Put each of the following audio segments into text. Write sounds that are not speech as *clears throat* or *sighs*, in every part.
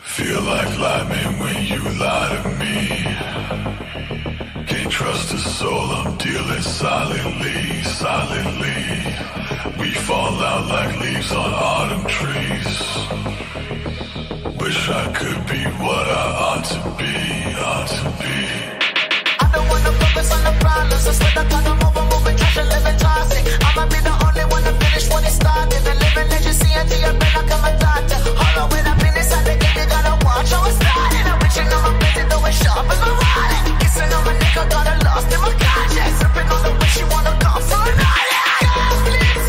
Feel like lying when you lie to me. Can't trust a soul, I'm dealing silently, silently. We fall out like leaves on autumn trees. Wish I could be what I ought to be, ought to be. I don't wanna focus on the problems. Instead, I gotta move on, moving, trash and living toxic. I'ma be the only one to finish what it started. The living legacy until your brain like I'm a doctor. Hold on, when I've been inside the you gotta watch how. I'm though it's sharp as my wallet. Kissing on my neck, I got lost in my conscience. Sipping on the way she wanna come for a night. Please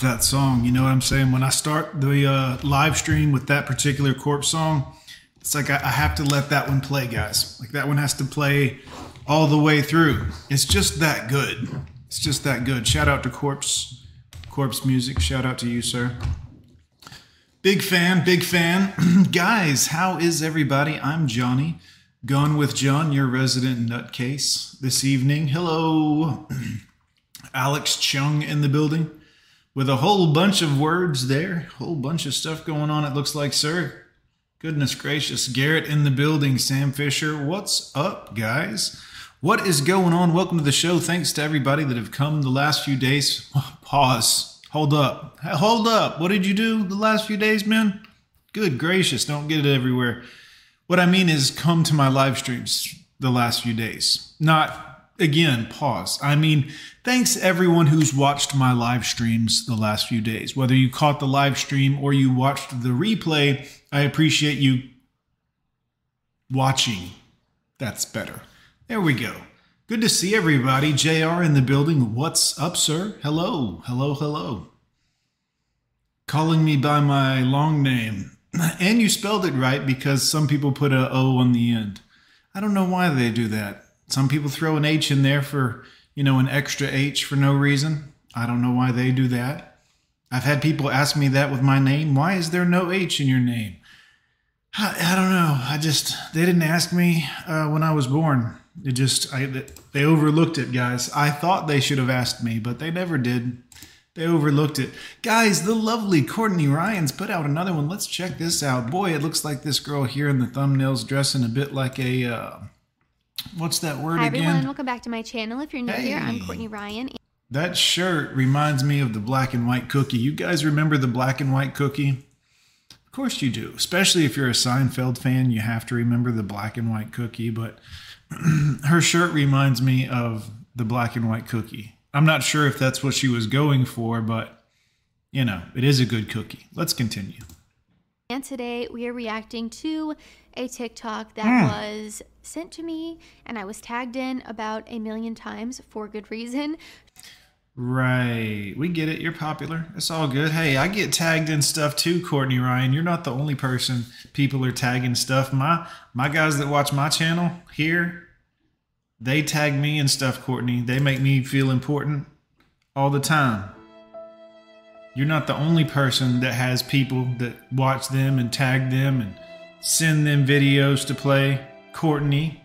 that song. You know what I'm saying? When I start the uh, live stream with that particular corpse song, it's like I, I have to let that one play, guys. Like that one has to play all the way through. It's just that good. It's just that good. Shout out to Corpse, Corpse Music. Shout out to you, sir. Big fan, big fan. *clears throat* Guys, how is everybody? I'm Johnny. Gone with Jon, your resident nutcase this evening. Hello. *clears throat* Alex Chung in the building with a whole bunch of words there, whole bunch of stuff going on. It looks like, sir. Goodness gracious, Garrett in the building. Sam Fisher, what's up, guys? What is going on? Welcome to the show. Thanks to everybody that have come the last few days. Oh, pause. Hold up. Hold up. What did you do the last few days, man? Good gracious, don't get it everywhere. What I mean is come to my live streams the last few days. Not again, pause. I mean, thanks everyone who's watched my live streams the last few days. Whether you caught the live stream or you watched the replay, I appreciate you watching. That's better. There we go. Good to see everybody. JR in the building. What's up, sir? Hello. Hello, hello. Calling me by my long name. *clears throat* And you spelled it right because some people put a O on the end. I don't know why they do that. Some people throw an H in there for, you know, an extra H for no reason. I don't know why they do that. I've had people ask me that with my name. Why is there no H in your name? I, I don't know. I just, they didn't ask me uh, when I was born. It just, I, they overlooked it, guys. I thought they should have asked me, but they never did. They overlooked it. Guys, the lovely Courtney Ryan's put out another one. Let's check this out. Boy, it looks like this girl here in the thumbnail's dressing a bit like a uh what's that word Hi again? everyone, welcome back to my channel. If you're new here, I'm Courtney Ryan. That shirt reminds me of the black and white cookie. You guys remember the black and white cookie? Of course you do. Especially if you're a Seinfeld fan, you have to remember the black and white cookie. But *clears throat* her shirt reminds me of the black and white cookie. I'm not sure if that's what she was going for, but you know, it is a good cookie. Let's continue. And today we are reacting to a TikTok that Hmm. was sent to me and I was tagged in about a million times for good reason. Right. We get it. You're popular. It's all good. Hey, I get tagged in stuff too, Courtney Ryan. You're not the only person people are tagging stuff. My my guys that watch my channel here, they tag me and stuff, Courtney. They make me feel important all the time. You're not the only person that has people that watch them and tag them and send them videos to play. Courtney,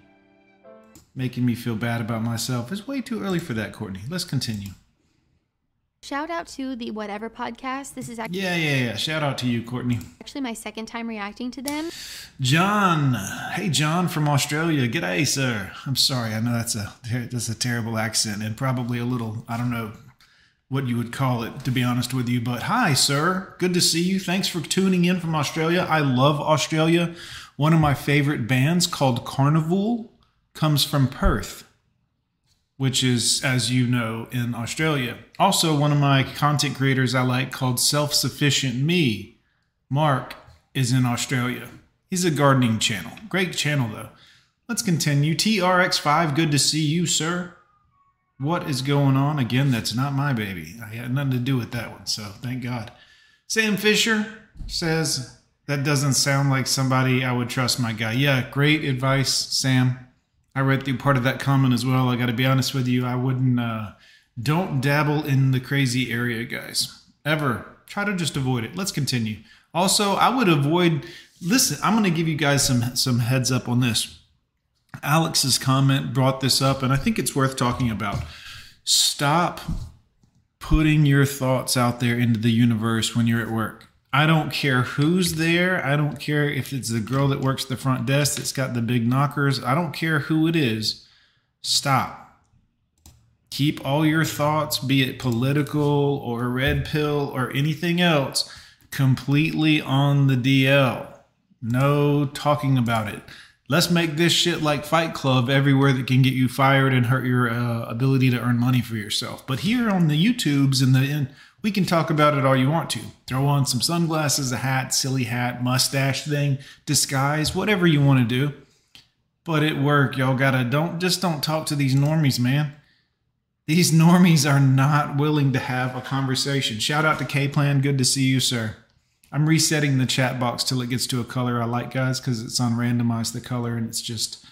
making me feel bad about myself. It's way too early for that, Courtney. Let's continue. Shout out to the Whatever podcast. This is actually Yeah, yeah, yeah. Shout out to you, Courtney. actually my second time reacting to them. John. Hey, John from Australia. G'day, sir. I'm sorry. I know that's a that's a terrible accent and probably a little I don't know what you would call it to be honest with you. But hi, sir. Good to see you. Thanks for tuning in from Australia. I love Australia. One of my favorite bands called Karnivool comes from Perth which is, as you know, in Australia. Also, one of my content creators I like called Self Sufficient Me, Mark, is in Australia. He's a gardening channel. Great channel, though. Let's continue. TRX5, good to see you, sir. What is going on? Again, that's not my baby. I had nothing to do with that one, so thank God. Sam Fisher says, that doesn't sound like somebody I would trust my guy. Yeah, great advice, Sam. I read through part of that comment as well. I got to be honest with you. I wouldn't, uh, don't dabble in the crazy area, guys. Ever. Try to just avoid it. Let's continue. Also, I would avoid, listen, I'm going to give you guys some, some heads up on this. Alex's comment brought this up, and I think it's worth talking about. Stop putting your thoughts out there into the universe when you're at work. I don't care who's there. I don't care if it's the girl that works the front desk that's got the big knockers. I don't care who it is. Stop. Keep all your thoughts, be it political or red pill or anything else, completely on the DL. No talking about it. Let's make this shit like Fight Club everywhere that can get you fired and hurt your uh, ability to earn money for yourself. But here on the YouTubes and the we can talk about it all you want to. Throw on some sunglasses, a hat, silly hat, mustache thing, disguise, whatever you want to do. But at work, y'all gotta don't just don't talk to these normies, man. These normies are not willing to have a conversation. Shout out to K Plan. Good to see you, sir. I'm resetting the chat box till it gets to a color I like, guys, because it's on randomize the color and it's just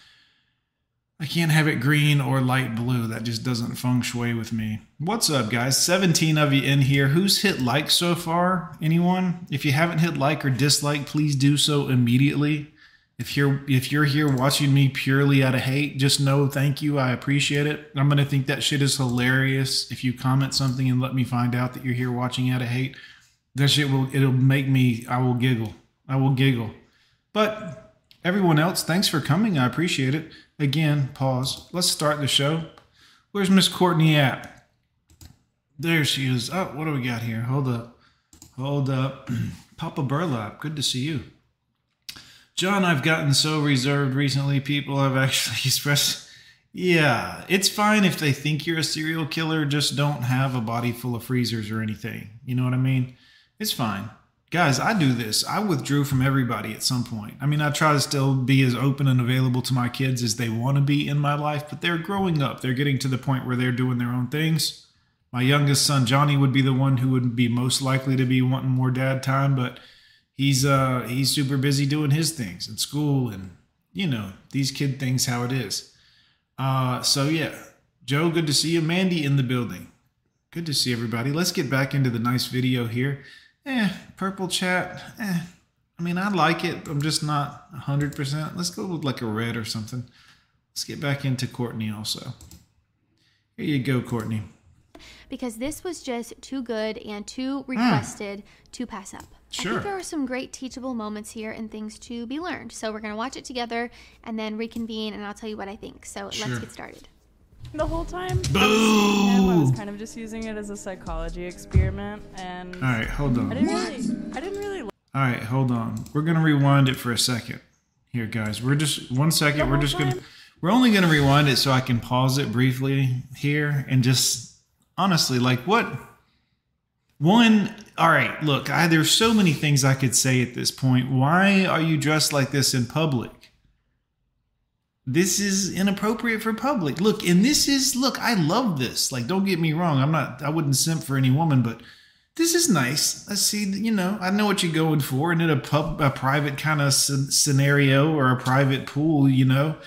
I can't have it green or light blue. That just doesn't feng shui with me. What's up, guys? 17 of you in here. Who's hit like so far? Anyone? If you haven't hit like or dislike, please do so immediately. If you're if you're here watching me purely out of hate, just know thank you. I appreciate it. I'm gonna think that shit is hilarious if you comment something and let me find out that you're here watching out of hate. That shit will it'll make me I will giggle. I will giggle. But everyone else, thanks for coming. I appreciate it. Again, pause. Let's start the show. Where's Miss Courtney at? There she is. Oh, what do we got here? Hold up. Hold up. *clears throat* Papa Burlap, good to see you. John, I've gotten so reserved recently. People have actually *laughs* expressed. Yeah, it's fine if they think you're a serial killer, just don't have a body full of freezers or anything. You know what I mean? It's fine. Guys, I do this. I withdrew from everybody at some point. I mean, I try to still be as open and available to my kids as they want to be in my life, but they're growing up. They're getting to the point where they're doing their own things. My youngest son, Johnny, would be the one who would be most likely to be wanting more dad time, but he's uh he's super busy doing his things in school and you know, these kid things how it is. Uh so yeah. Joe, good to see you. Mandy in the building. Good to see everybody. Let's get back into the nice video here. Eh, purple chat. Eh. I mean, I like it. I'm just not 100%. Let's go with like a red or something. Let's get back into Courtney also. Here you go, Courtney. because this was just too good and too requested to pass up. Sure. I Hmm. Think there were some great teachable moments here and things to be learned. So we're going to watch it together and then reconvene and I'll tell you what I think. So Sure. let's get started. The whole time I was I was kind of just using it as a psychology experiment, and All right, hold on. I didn't really, I didn't really. All right, hold on. We're gonna rewind it for a second. Here, guys. We're just one second. We're just gonna we're only gonna rewind it so I can pause it briefly here and just honestly, like what one all right, look, I there's so many things I could say at this point. Why are you dressed like this in public? This is inappropriate for public. Look, and this is look, I love this. Like, don't get me wrong. I'm not I wouldn't simp for any woman, but this is nice. I see, you know, I know what you're going for, and in a pub, a private kind of scenario or a private pool, you know,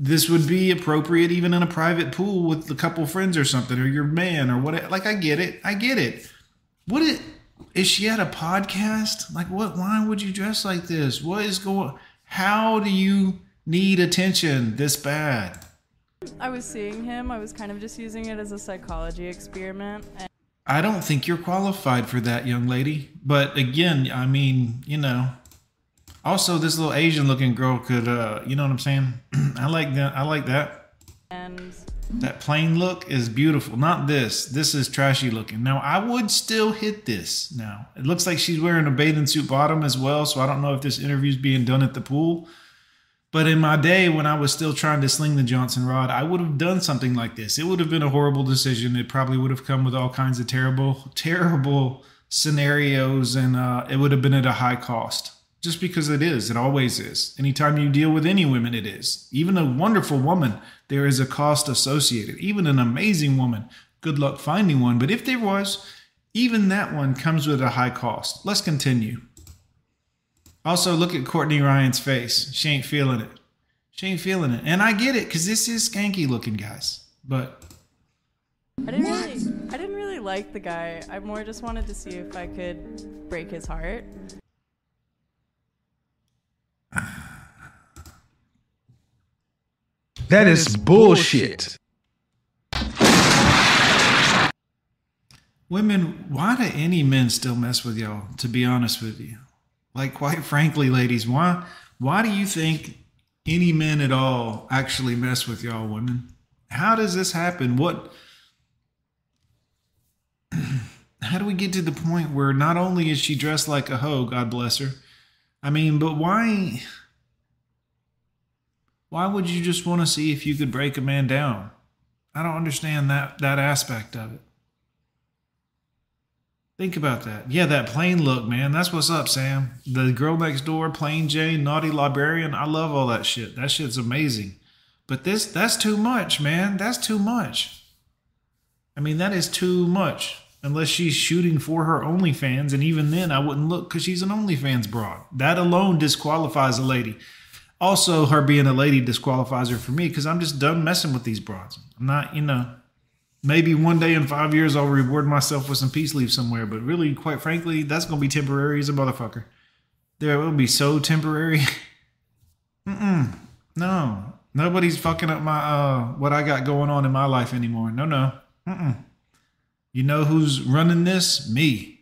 this would be appropriate even in a private pool with a couple friends or something, or your man or what. Like, I get it, I get it. What it is she at a podcast? Like, what? Why would you dress like this? What is going? How do you need attention this bad? I was seeing him. I was kind of just using it as a psychology experiment, and I don't think you're qualified for that, young lady. But again, I mean, you know. Also, this little Asian-looking girl could, uh, you know what I'm saying? *clears throat* I like that. I like that. and That plain look is beautiful. Not this. This is trashy looking. Now, I would still hit this. Now, it looks like she's wearing a bathing suit bottom as well. So I don't know if this interview's being done at the pool. But in my day, when I was still trying to sling the Johnson rod, I would have done something like this. It would have been a horrible decision. It probably would have come with all kinds of terrible, *laughs* terrible scenarios, and uh, it would have been at a high cost. Just because it is, it always is. Anytime you deal with any women, it is. Even a wonderful woman, there is a cost associated. Even an amazing woman, good luck finding one. But if there was, even that one comes with a high cost. Let's continue. Also, look at Courtney Ryan's face. She ain't feeling it. She ain't feeling it. And I get it because this is skanky looking, guys. But I didn't really, I didn't really like the guy. I more just wanted to see if I could break his heart. *sighs* That is bullshit. women, why do any men still mess with y'all? To be honest with you, like quite frankly, ladies, why why do you think any men at all actually mess with y'all, women? How does this happen? What? *clears throat* How do we get to the point where not only is she dressed like a hoe, God bless her, I mean, but why? Why would you just want to see if you could break a man down? I don't understand that that aspect of it. Think about that. Yeah, that plain look, man. That's what's up, Sam. The girl next door, plain Jane, naughty librarian. I love all that shit. That shit's amazing. But this, that's too much, man. That's too much. I mean, that is too much. Unless she's shooting for her OnlyFans, and even then, I wouldn't look because she's an OnlyFans broad. That alone disqualifies a lady. Also, her being a lady disqualifies her for me because I'm just done messing with these broads. I'm not, you know, maybe one day in five years I'll reward myself with some peace leave somewhere. But really, quite frankly, that's gonna be temporary as a motherfucker. There will be so temporary. *laughs* Mm-mm. No. Nobody's fucking up my uh what I got going on in my life anymore. No, no. Mm-mm. You know who's running this? Me.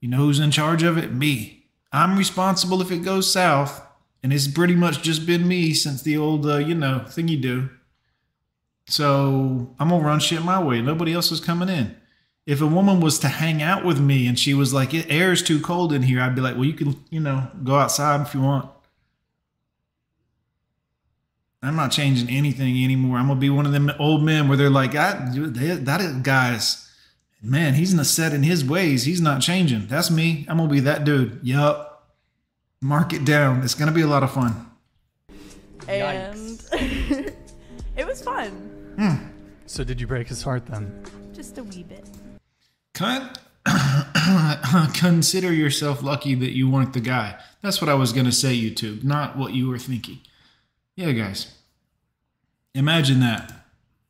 You know who's in charge of it? Me. I'm responsible if it goes south. And it's pretty much just been me since the old, uh, you know, thing you do. So I'm gonna run shit my way. Nobody else is coming in. If a woman was to hang out with me and she was like, "It air's too cold in here," I'd be like, "Well, you can, you know, go outside if you want." I'm not changing anything anymore. I'm gonna be one of them old men where they're like, "I, that guy's, man, he's not set in his ways. He's not changing." That's me. I'm gonna be that dude. Yup. Mark it down. It's gonna be a lot of fun. And uh, it was fun. Hmm. So did you break his heart then? Just a wee bit. Con- *coughs* consider yourself lucky that you weren't the guy. That's what I was going to say, YouTube, not what you were thinking. Yeah, guys. Imagine that.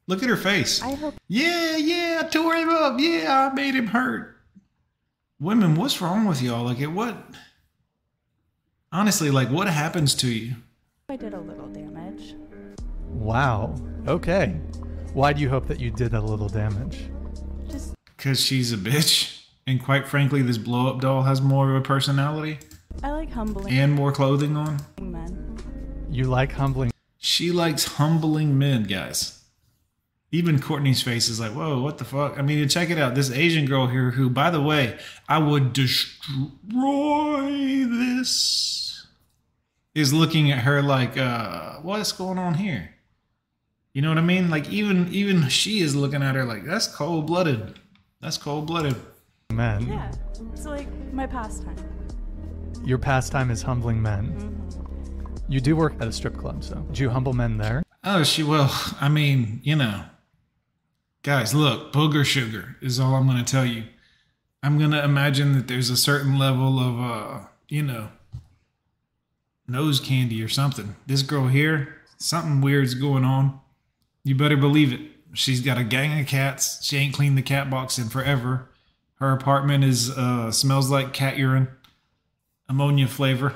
Look at her face. I hope Yeah, yeah, I tore him up. Yeah, I made him hurt. Women, what's wrong with y'all? Like, it, what? Honestly, like, what happens to you? I did a little damage. Wow. Okay. Why do you hope that you did a little damage? Just because she's a bitch. And quite frankly, this blow up doll has more of a personality I like humbling and more clothing on. men. You like humbling. She likes humbling men, guys. Even Courtney's face is like, whoa, what the fuck? I mean, check it out. This Asian girl here, who, by the way, I would destroy this, is looking at her like, uh, what's going on here? You know what I mean? Like even even she is looking at her like that's cold blooded. That's cold blooded. Man. Yeah, it's like my pastime. Your pastime is humbling men. You do work at a strip club, so do you humble men there? Oh, she will. I mean, you know, guys, look, booger sugar is all I'm going to tell you. I'm going to imagine that there's a certain level of, uh, you know, nose candy or something. This girl here, something weird's going on. You better believe it. She's got a gang of cats. She ain't cleaned the cat box in forever. Her apartment is uh, smells like cat urine, ammonia flavor.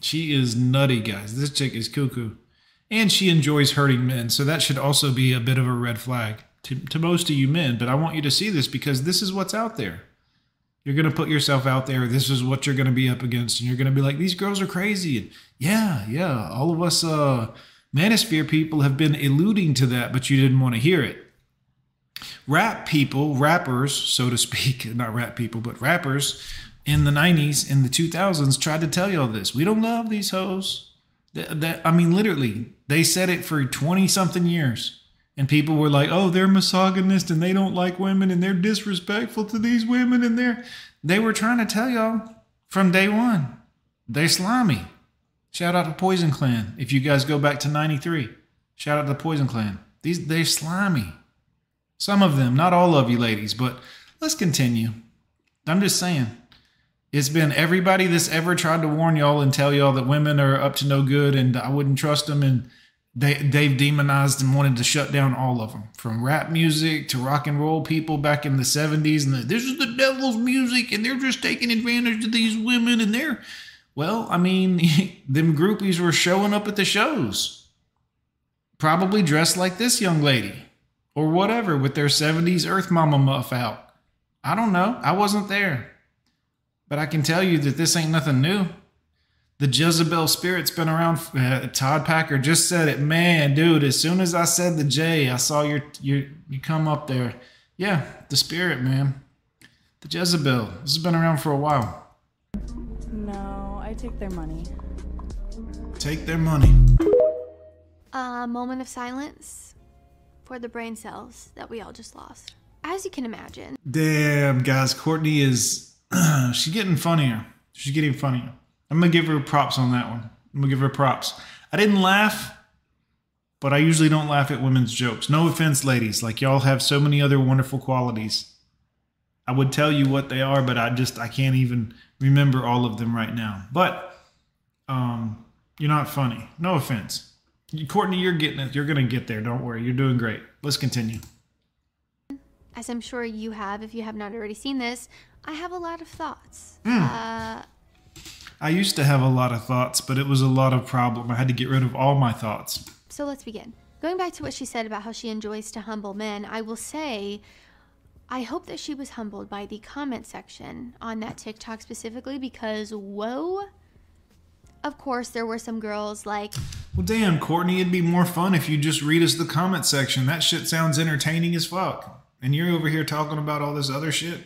She is nutty, guys. This chick is cuckoo. And she enjoys hurting men, so that should also be a bit of a red flag to, to most of you men. But I want you to see this because this is what's out there. You're to put yourself out there. This is what you're to be up against. And you're to be like, these girls are crazy. And yeah, yeah, all of us uh, manosphere people have been alluding to that, but you didn't want to hear it. Rap people, rappers, so to speak, *laughs* not rap people, but rappers in the 90s, in the 2000s, tried to tell you all this. We don't love these hoes. That, that, I mean, literally, they said it for 20 something years. And people were like, oh, they're misogynist and they don't like women and they're disrespectful to these women. And they're, they were trying to tell y'all from day one, they're slimy. Shout out to Poison Clan. If you guys go back to 93, shout out to the Poison Clan. These, they're slimy. Some of them, not all of you ladies, but let's continue. I'm just saying. It's been everybody that's ever tried to warn y'all and tell y'all that women are up to no good and I wouldn't trust them and they they've demonized and wanted to shut down all of them from rap music to rock and roll people back in the 70s and the, this is the devil's music and they're just taking advantage of these women and they're well I mean *laughs* them groupies were showing up at the shows probably dressed like this young lady or whatever with their 70s earth mama muff out I don't know I wasn't there but I can tell you that this ain't nothing new. The Jezebel spirit's been around. Uh, Todd Packer just said it. Man, dude, as soon as I said the J, I saw your your you come up there. Yeah, the spirit, man. The Jezebel. This has been around for a while. No, I take their money. Take their money. A moment of silence for the brain cells that we all just lost. As you can imagine, Damn, guys, Courtney is *clears throat* she's getting funnier. She's getting funnier. I'm gonna give her props on that one. I'm gonna give her props. I didn't laugh, but I usually don't laugh at women's jokes. No offense, ladies. Like y'all have so many other wonderful qualities. I would tell you what they are, but I just I can't even remember all of them right now. But um, you're not funny. No offense. Courtney, you're getting it. You're gonna get there. Don't worry. You're doing great. Let's continue. as I'm sure you have, if you have not already seen this, I have a lot of thoughts. Uh, I used to have a lot of thoughts, but it was a lot of problem. I had to get rid of all my thoughts. so let's begin. Going back to what she said about how she enjoys to humble men, I will say I hope that she was humbled by the comment section on that TikTok specifically because, whoa. Of course, there were some girls like, Well, damn, Courtney, it'd be more fun if you just read us the comment section. That shit sounds entertaining as fuck. And you're over here talking about all this other shit.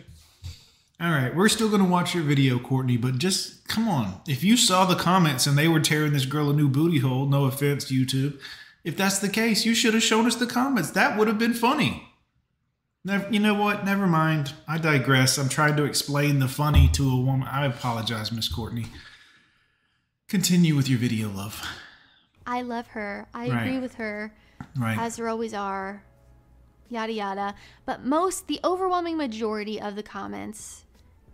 All right, we're still going to watch your video, Courtney, but just come on. If you saw the comments and they were tearing this girl a new booty hole, no offense, YouTube. If that's the case, you should have shown us the comments. That would have been funny. Never, you know what? Never mind. I digress. I'm trying to explain the funny to a woman. I apologize, Miss Courtney. Continue with your video, love. I love her. I Right. agree with her. Right. as there always are, yada yada. But most, the overwhelming majority of the comments,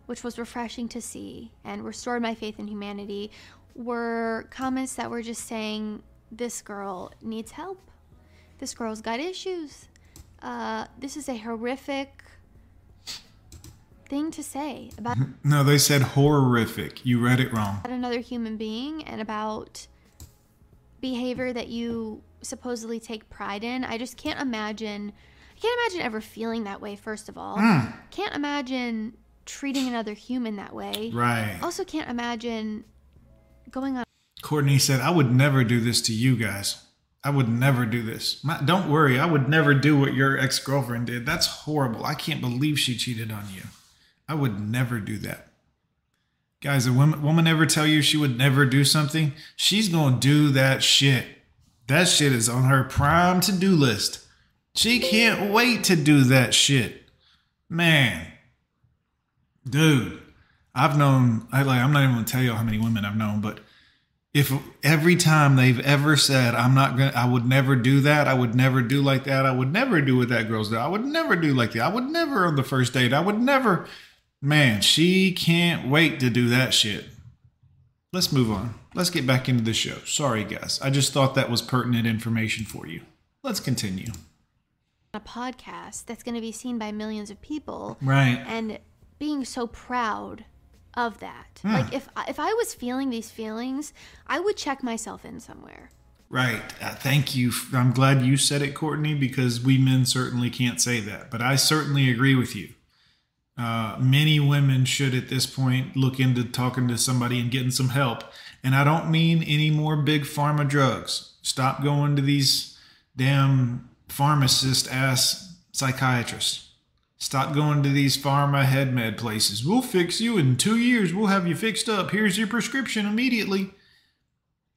which was refreshing to see and restored my faith in humanity, were comments that were just saying, This girl needs help. This girl's got issues. Uh, this is a horrific thing to say about *laughs* No, they said horrific. You read it wrong. another human being and about behavior that you supposedly take pride in. I just can't imagine. I can't imagine ever feeling that way, first of all. Hmm. Can't imagine treating another human that way. Right. Also, can't imagine going on Courtney said, I would never do this to you guys. I would never do this. My, don't worry, I would never do what your ex girlfriend did. That's horrible. I can't believe she cheated on you. I would never do that. Guys, a woman, woman ever tell you she would never do something? She's going to do that shit. That shit is on her prime to do list. She can't wait to do that shit. Man, dude, I've known, I like, I'm not even going to tell you how many women I've known, but if every time they've ever said i'm not gonna i would never do that. I would never do like that. I would never do what that girl's doing. I would never do like that. I would never on the first date. I would never. Man she can't wait to do that shit. Let's move on. Let's get back into the show. Sorry guys. I just thought that was pertinent information for you. Let's continue. A podcast that's going to be seen by millions of people. Right. And being so proud of that. Like if if I was feeling these feelings, I would check myself in somewhere. Right. Uh, thank you. I'm glad you said it, Courtney, because we men certainly can't say that. But I certainly agree with you. Uh, many women should at this point look into talking to somebody and getting some help. And I don't mean any more big pharma drugs. Stop going to these damn pharmacist ass psychiatrists. Stop going to these pharma head med places. We'll fix you in two years. We'll have you fixed up. Here's your prescription immediately.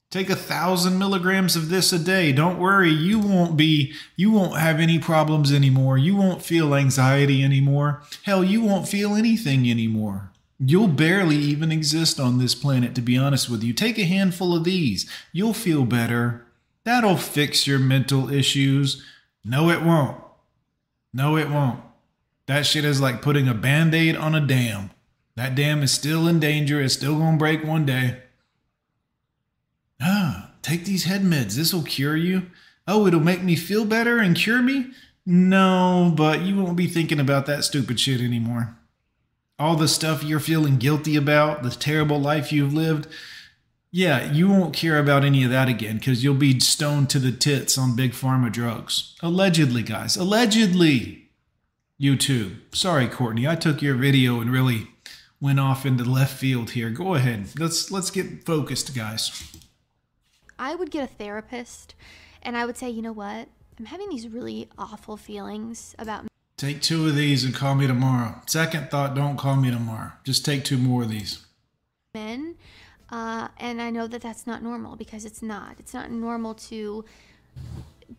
Take a thousand milligrams of this a day. Don't worry, you won't be, you won't have any problems anymore. You won't feel anxiety anymore. Hell, you won't feel anything anymore. You'll barely even exist on this planet, to be honest with you. Take a handful of these. You'll feel better. That'll fix your mental issues. No, it won't. No, it won't. That shit is like putting a band aid on a dam. That dam is still in danger. It's still going to break one day. Ah, take these head meds. This will cure you. Oh, it'll make me feel better and cure me? No, but you won't be thinking about that stupid shit anymore. All the stuff you're feeling guilty about, the terrible life you've lived, yeah, you won't care about any of that again because you'll be stoned to the tits on big pharma drugs. Allegedly, guys. Allegedly. YouTube. Sorry, Courtney. I took your video and really went off into the left field here. Go ahead. Let's let's get focused, guys. I would get a therapist and I would say, you know what? I'm having these really awful feelings about Take two of these and call me tomorrow. Second thought, don't call me tomorrow. Just take two more of these. men. Uh, and I know that that's not normal because it's not. It's not normal to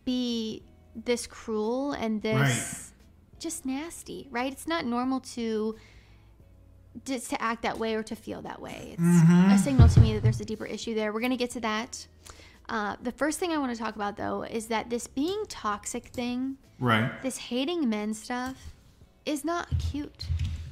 be this cruel and this Right. Just nasty, right? It's not normal to just to act that way or to feel that way. It's a signal to me that there's a deeper issue there. We're gonna get to that. Uh, the first thing I want to talk about though is that this being toxic thing Right. this hating men stuff is not cute.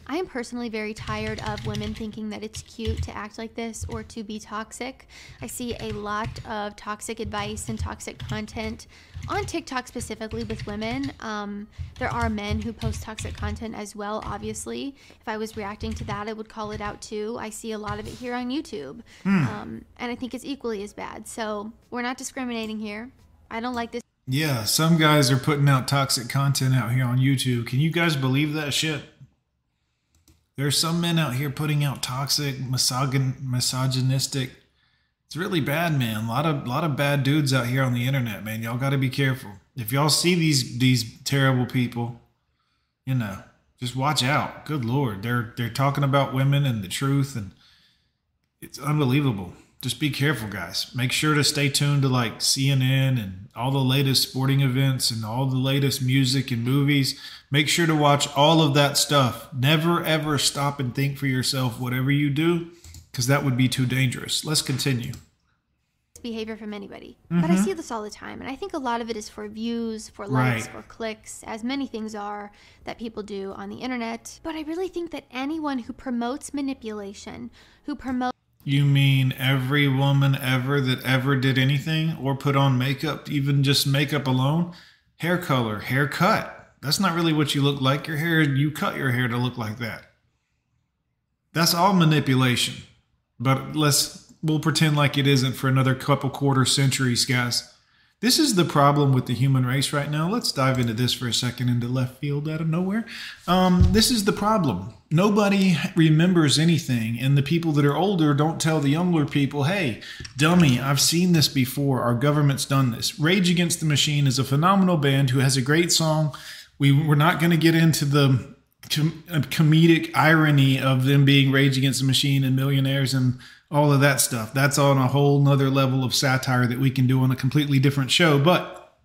I am personally very tired of women thinking that it's cute to act like this or to be toxic. I see a lot of toxic advice and toxic content on TikTok specifically with women. Um, there are men who post toxic content as well, obviously. If I was reacting to that, I would call it out too. I see a lot of it here on YouTube. Um, and I think it's equally as bad. So we're not discriminating here. I don't like this. Yeah, some guys are putting out toxic content out here on YouTube. Can you guys believe that shit? There's some men out here putting out toxic, misogyn- misogynistic. It's really bad, man. A lot of lot of bad dudes out here on the internet, man. Y'all got to be careful. If y'all see these these terrible people, you know, just watch out. Good lord, they're they're talking about women and the truth, and it's unbelievable. Just be careful, guys. Make sure to stay tuned to like CNN and all the latest sporting events and all the latest music and movies. Make sure to watch all of that stuff. Never ever stop and think for yourself whatever you do, because that would be too dangerous. Let's continue. behavior from anybody. But I mm-hmm. see this all the time. And I think a lot of it is for views, for likes, Right. for clicks, as many things are that people do on the internet. But I really think that anyone who promotes manipulation, who promotes You mean every woman ever that ever did anything or put on makeup, even just makeup alone? Hair color, haircut. That's not really what you look like. Your hair, you cut your hair to look like that. That's all manipulation. But let's we'll pretend like it isn't for another couple quarter centuries, guys. This is the problem with the human race right now. Let's dive into this for a second into left field out of nowhere. Um, this is the problem. Nobody remembers anything, and the people that are older don't tell the younger people, hey, dummy, I've seen this before. Our government's done this. Rage Against the Machine is a phenomenal band who has a great song. We, we're not going to get into the com- comedic irony of them being Rage Against the Machine and millionaires and all of that stuff. That's on a whole nother level of satire that we can do on a completely different show. But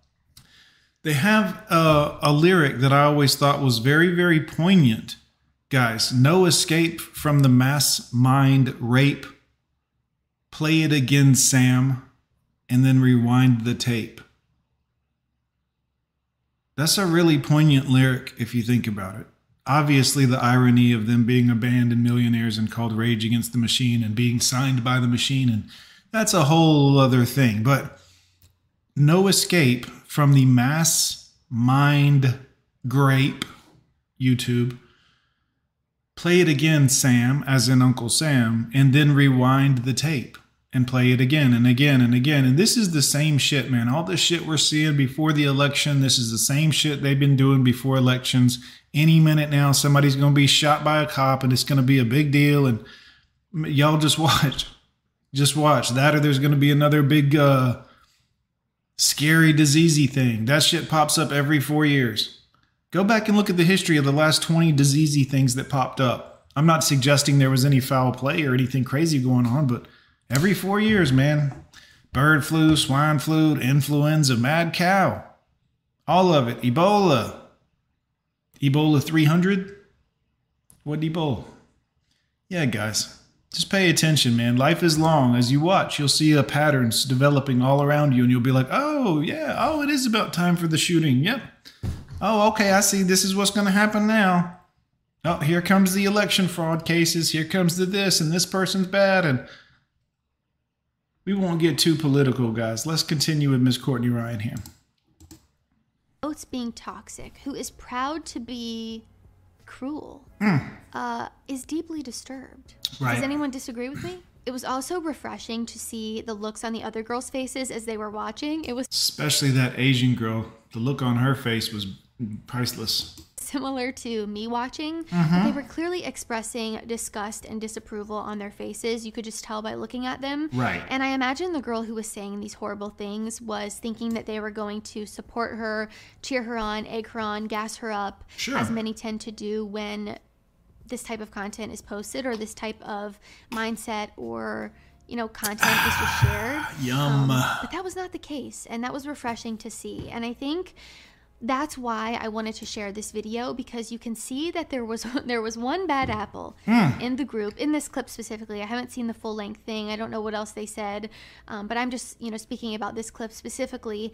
they have a, a lyric that I always thought was very, very poignant. Guys, no escape from the mass mind rape. Play it again, Sam, and then rewind the tape. That's a really poignant lyric if you think about it obviously the irony of them being a band and millionaires and called Rage Against the Machine and being signed by the machine and that's a whole other thing. But no escape from the mass mind grape YouTube. Play it again, Sam, as in Uncle Sam, and then rewind the tape and play it again and again and again. And this is the same shit, man. All the shit we're seeing before the election, this is the same shit they've been doing before elections. Any minute now, somebody's going to be shot by a cop and it's going to be a big deal. And y'all just *laughs* watch. Just watch that, or there's going to be another big, uh, scary, diseasey thing. That shit pops up every four years. Go back and look at the history of the last 20 diseasey things that popped up. I'm not suggesting there was any foul play or anything crazy going on, but every four years, man. Bird flu, swine flu, influenza, mad cow. All of it. Ebola. Ebola 300? What Ebola? Yeah, guys. Just pay attention, man. Life is long. As you watch, you'll see the patterns developing all around you, and you'll be like, oh, yeah, oh, it is about time for the shooting. Yep. Oh, okay, I see. This is what's going to happen now. Oh, here comes the election fraud cases. Here comes the this, and this person's bad. And we won't get too political, guys. Let's continue with Miss Courtney Ryan here. Oates being toxic, who is proud to be cruel, uh, is deeply disturbed. Right. Does anyone disagree with me? It was also refreshing to see the looks on the other girls' faces as they were watching. It was Especially that Asian girl. The look on her face was priceless. Similar to me watching. Mm-hmm. but They were clearly expressing disgust and disapproval on their faces. You could just tell by looking at them. Right. And I imagine the girl who was saying these horrible things was thinking that they were going to support her, cheer her on, egg her on, gas her up, Sure. as many tend to do when this type of content is posted or this type of mindset or you know content is just shared *sighs* Yum. but that was not the case and that was refreshing to see and i think that's why I wanted to share this video because you can see that there was *laughs* there was one bad hmm. apple hmm. in the group in this clip specifically. I haven't seen the full length thing. I don't know what else they said, um, but I'm just you know speaking about this clip specifically.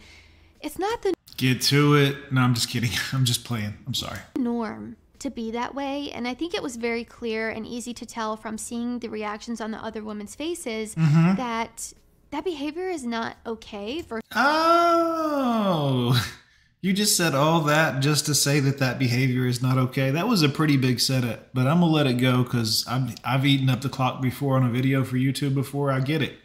It's not the Get to it. No, I'm just kidding. *laughs* I'm just playing. I'm sorry. norm to be that way, and I think it was very clear and easy to tell from seeing the reactions on the other women's faces mm-hmm. that that behavior is not okay for Oh, *laughs* you just said all that just to say that that behavior is not okay. That was a pretty big setup, but I'm gonna let it go because I've I've eaten up the clock before on a video for YouTube before. I get it.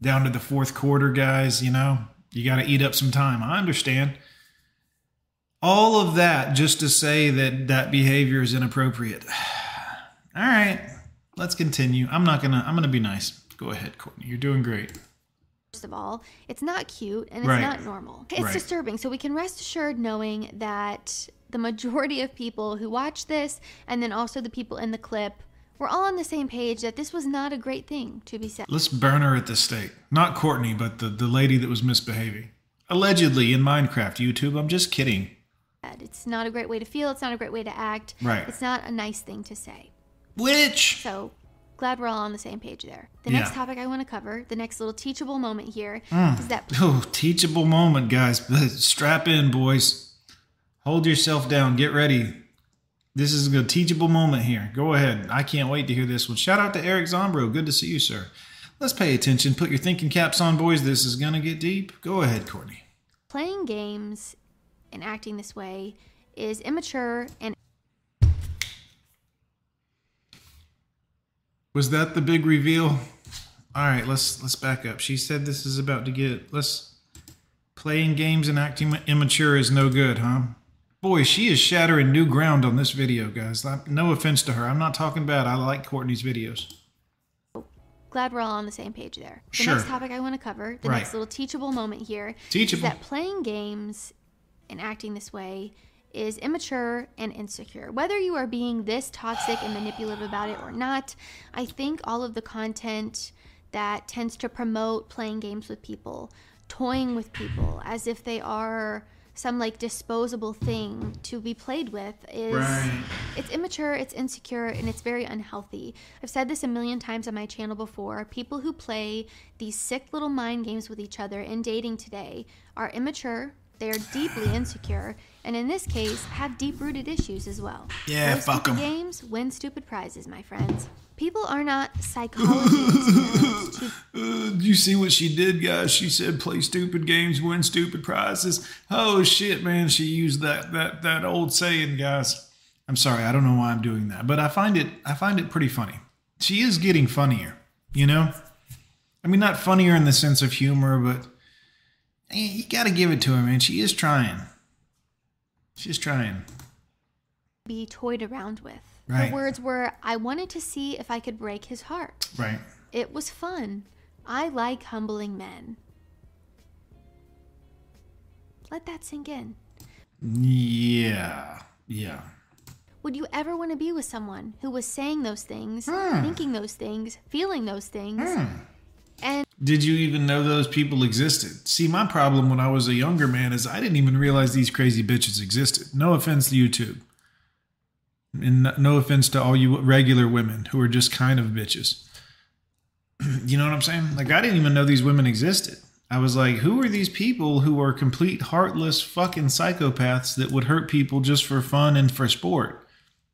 Down to the fourth quarter, guys. You know you got to eat up some time. I understand. All of that just to say that that behavior is inappropriate. *sighs* All right, let's continue. I'm not gonna. I'm gonna be nice. Go ahead, Courtney. You're doing great. First of all, it's not cute and it's Right. not normal. It's Right. disturbing. So we can rest assured knowing that the majority of people who watch this and then also the people in the clip were all on the same page that this was not a great thing to be said. Let's burn her at the stake. Not Courtney, but the, the lady that was misbehaving. Allegedly in Minecraft YouTube. I'm just kidding. It's not a great way to feel. It's not a great way to act. Right. It's not a nice thing to say. Which? So glad we're all on the same page there. The Yeah. next topic I want to cover, the next little teachable moment here, Hmm. is that *laughs* Oh, teachable moment, guys. *laughs* Strap in, boys. Hold yourself down. Get ready. This is a teachable moment here. Go ahead. I can't wait to hear this one. Shout out to Eric Zombro. Good to see you, sir. Let's pay attention. Put your thinking caps on, boys. This is going to get deep. Go ahead, Courtney. playing games and acting this way is immature and Was that the big reveal? All right, let's let's back up. She said this is about to get let's Playing games and acting immature is no good, huh? Boy, she is shattering new ground on this video, guys. No offense to her. I'm not talking bad. I like Courtney's videos. Glad we're all on the same page there. The Sure. next topic I want to cover, the Right. next little teachable moment here, Teachable. is that playing games and acting this way is immature and insecure. Whether you are being this toxic and manipulative about it or not, I think all of the content that tends to promote playing games with people, toying with people as if they are some like disposable thing to be played with is Right. it's immature, it's insecure, and it's very unhealthy. I've said this a million times on my channel before. People who play these sick little mind games with each other in dating today are immature, they are deeply insecure, and in this case, have deep rooted issues as well. Yeah, Play fuck stupid 'em. games, win stupid prizes, my friends. People are not psychologists Uh, *laughs* you see what she did, guys? She said, "Play stupid games, win stupid prizes." Oh shit, man! She used that that that old saying, guys. I'm sorry, I don't know why I'm doing that, but I find it I find it pretty funny. She is getting funnier, you know. I mean, not funnier in the sense of humor, but you got to give it to her, man. She is trying. She's trying. be toyed around with. Right. Her words were, I wanted to see if I could break his heart. Right. It was fun. I like humbling men. Let that sink in. Yeah. Yeah. Would you ever want to be with someone who was saying those things, hmm. thinking those things, feeling those things, hmm. And Did you even know those people existed? See, my problem when I was a younger man is I didn't even realize these crazy bitches existed. No offense to YouTube. And no- offense to all you regular women who are just kind of bitches. *clears throat* you know what I'm saying? Like, I didn't even know these women existed. I was like, who are these people who are complete heartless fucking psychopaths that would hurt people just for fun and for sport?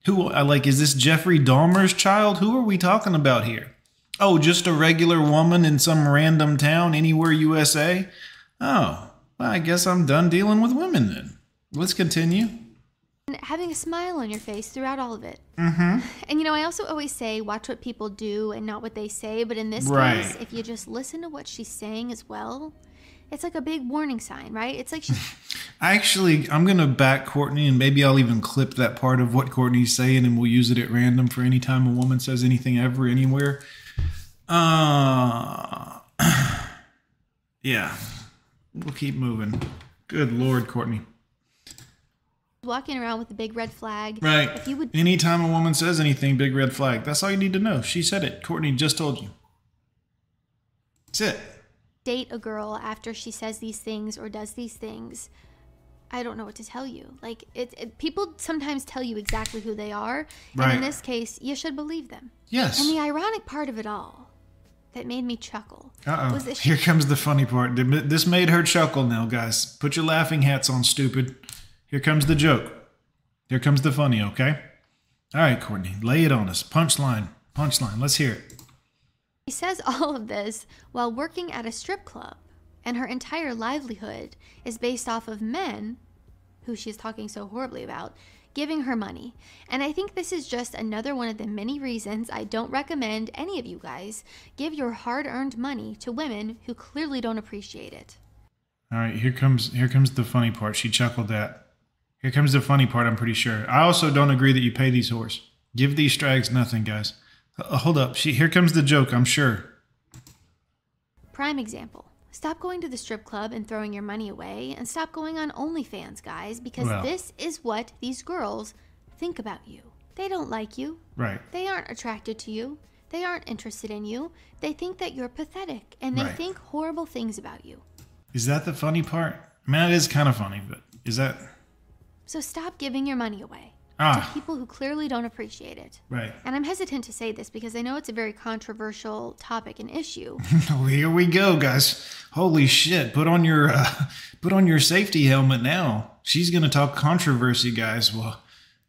Who, like, is this Jeffrey Dahmer's child? Who are we talking about here? Oh, just a regular woman in some random town anywhere USA? Oh, well, I guess I'm done dealing with women then. Let's continue. having a smile on your face throughout all of it. Mm-hmm. *laughs* And you know, I also always say, watch what people do and not what they say. But in this Right. case, if you just listen to what she's saying as well, it's like a big warning sign, right? It's like she's *laughs* I actually, I'm going to back Courtney and maybe I'll even clip that part of what Courtney's saying and we'll use it at random for any time a woman says anything ever, anywhere. Uh, *clears throat* yeah. We'll keep moving. Good Lord, Courtney. walking around with a big red flag. Right. If you would Anytime a woman says anything, big red flag. That's all you need to know. She said it. Courtney just told you. That's it. date a girl after she says these things or does these things, I don't know what to tell you. Like it, it people sometimes tell you exactly who they are, and in this case, you should believe them. Yes. And the ironic part of it all that made me chuckle Uh oh. Here comes the funny part. This made her chuckle now, guys. Put your laughing hats on, stupid. Here comes the joke. Here comes the funny, okay? All right, Courtney, lay it on us. Punchline. Punchline. Let's hear it. she says all of this while working at a strip club, and her entire livelihood is based off of men, who she's talking so horribly about, giving her money. And I think this is just another one of the many reasons I don't recommend any of you guys give your hard-earned money to women who clearly don't appreciate it. All right, here comes here comes the funny part. She chuckled at. Here comes the funny part. I'm pretty sure. I also don't agree that you pay these whores. Give these strags nothing, guys. Uh, hold up. She here comes the joke. I'm sure. Prime example. Stop going to the strip club and throwing your money away and stop going on OnlyFans, guys, because Well. this is what these girls think about you. They don't like you. Right. They aren't attracted to you. They aren't interested in you. They think that you're pathetic and they Right. think horrible things about you. Is that the funny part? I mean, it is kind of funny, but is that So stop giving your money away ah to people who clearly don't appreciate it. right? And I'm hesitant to say this because I know it's a very controversial topic and issue. *laughs* Oh, here we go, guys. Holy shit! Put on your uh, *laughs* put on your safety helmet now. She's gonna talk controversy, guys. Well,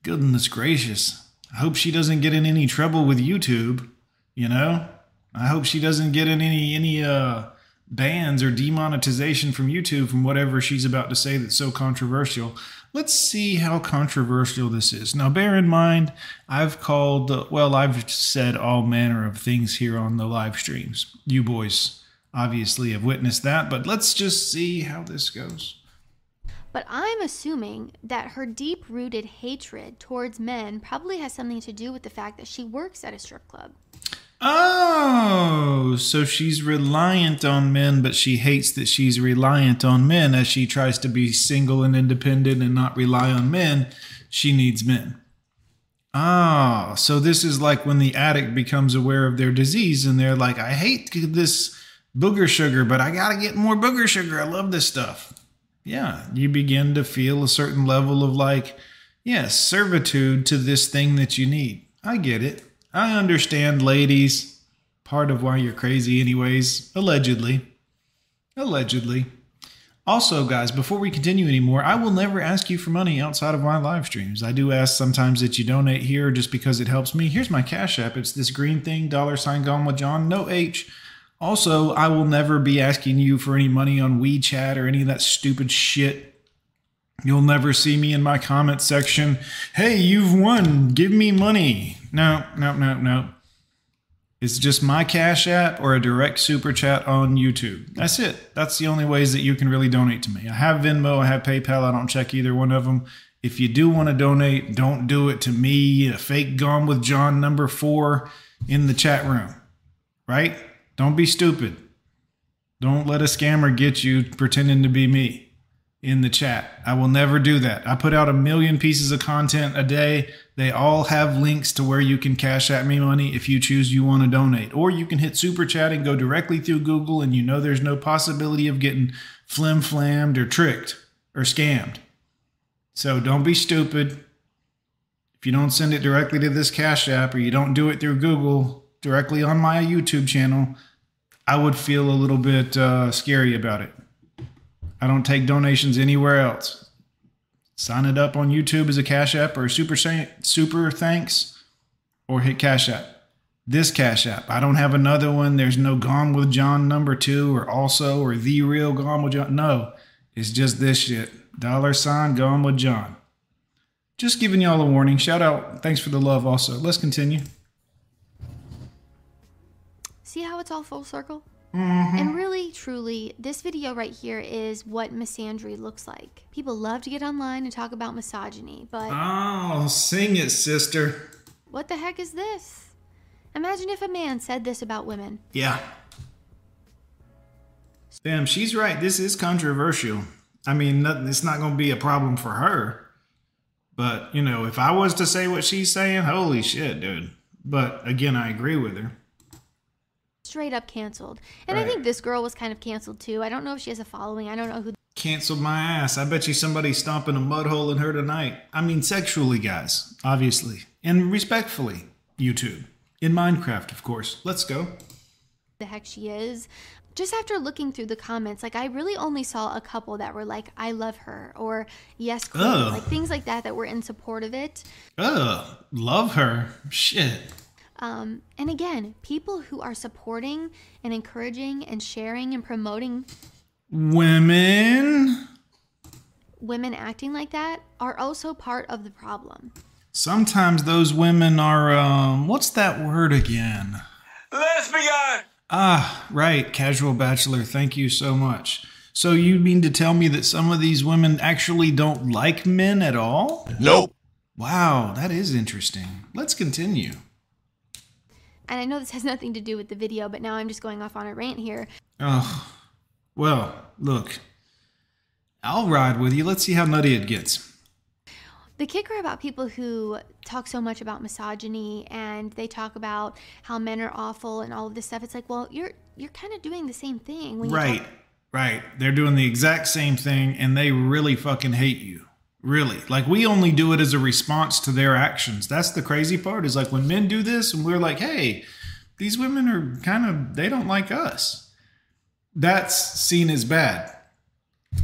goodness gracious. I hope she doesn't get in any trouble with YouTube. You know, I hope she doesn't get in any any uh bans or demonetization from YouTube from whatever she's about to say that's so controversial. Let's see how controversial this is. Now, bear in mind, I've called, well, I've said all manner of things here on the live streams. You boys obviously have witnessed that, but let's just see how this goes. But I'm assuming that her deep rooted hatred towards men probably has something to do with the fact that she works at a strip club. Oh, so she's reliant on men, but she hates that she's reliant on men as she tries to be single and independent and not rely on men. She needs men. Ah, so this is like when the addict becomes aware of their disease and they're like, I hate this booger sugar, but I gotta get more booger sugar. I love this stuff. Yeah, you begin to feel a certain level of like, yes, servitude to this thing that you need. I get it. I understand, ladies. Part of why you're crazy, anyways. Allegedly. Allegedly. Also, guys, before we continue anymore, I will never ask you for money outside of my live streams. I do ask sometimes that you donate here just because it helps me. Here's my Cash App. It's this green thing, dollar sign gone with Jon, no H. Also, I will never be asking you for any money on WeChat or any of that stupid shit. You'll never see me in my comment section. Hey, you've won. Give me money. No, no, no, no. It's just my Cash App or a direct super chat on YouTube. That's it. That's the only ways that you can really donate to me. I have Venmo, I have PayPal. I don't check either one of them. If you do want to donate, don't do it to me, a fake Gone with Jon number four in the chat room. Right? Don't be stupid. Don't let a scammer get you pretending to be me in the chat. I will never do that. I put out a million pieces of content a day. They all have links to where you can cash at me money if you choose you want to donate. Or you can hit super chat and go directly through Google and you know there's no possibility of getting flim flammed or tricked or scammed. So don't be stupid. If you don't send it directly to this Cash App or you don't do it through Google directly on my YouTube channel, I would feel a little bit uh, scary about it. I don't take donations anywhere else. Sign it up on YouTube as a Cash App or super super thanks, or hit Cash App. This Cash App. I don't have another one. There's no Gone with Jon number two or also or the real Gone with Jon. No, it's just this shit. Dollar sign Gone with Jon. Just giving y'all a warning. Shout out. Thanks for the love. Also, let's continue. See how it's all full circle? Mm-hmm. And really, truly, this video right here is what misandry looks like. People love to get online and talk about misogyny, but Oh, sing it, sister. what the heck is this? Imagine if a man said this about women. Yeah. Damn, she's right. This is controversial. I mean, nothing, it's not going to be a problem for her. But, you know, if I was to say what she's saying, holy shit, dude. But again, I agree with her. Straight up canceled. And I think this girl was kind of canceled too. I don't know if she has a following. I don't know who Canceled my ass. I bet you somebody's stomping a mud hole in her tonight. I mean, sexually, guys, obviously. And respectfully, YouTube. In Minecraft, of course. Let's go. the heck she is. Just after looking through the comments, like I really only saw a couple that were like, I love her or yes, queen, like things like that that were in support of it. Ugh, love her. Shit. Um, and again, people who are supporting and encouraging and sharing and promoting Women. women acting like that are also part of the problem. Sometimes those women are, um, what's that word again? Lesbian! Ah, right, casual bachelor. Thank you so much. So you mean to tell me that some of these women actually don't like men at all? Nope. Wow, that is interesting. Let's continue. And I know this has *laughs* nothing to do with the video, but now I'm just going off on a rant here. Oh, well, look. I'll ride with you. Let's see how nutty it gets. The kicker about people who talk so much about misogyny and they talk about how men are awful and all of this stuff, it's like, well, you're you're kind of doing the same thing when you Right, talk- right. They're doing the exact same thing and they really fucking hate you. Really. Like we only do it as a response to their actions. That's the crazy part is like when men do this and we're like, hey, these women are kind of, they don't like us. That's seen as bad.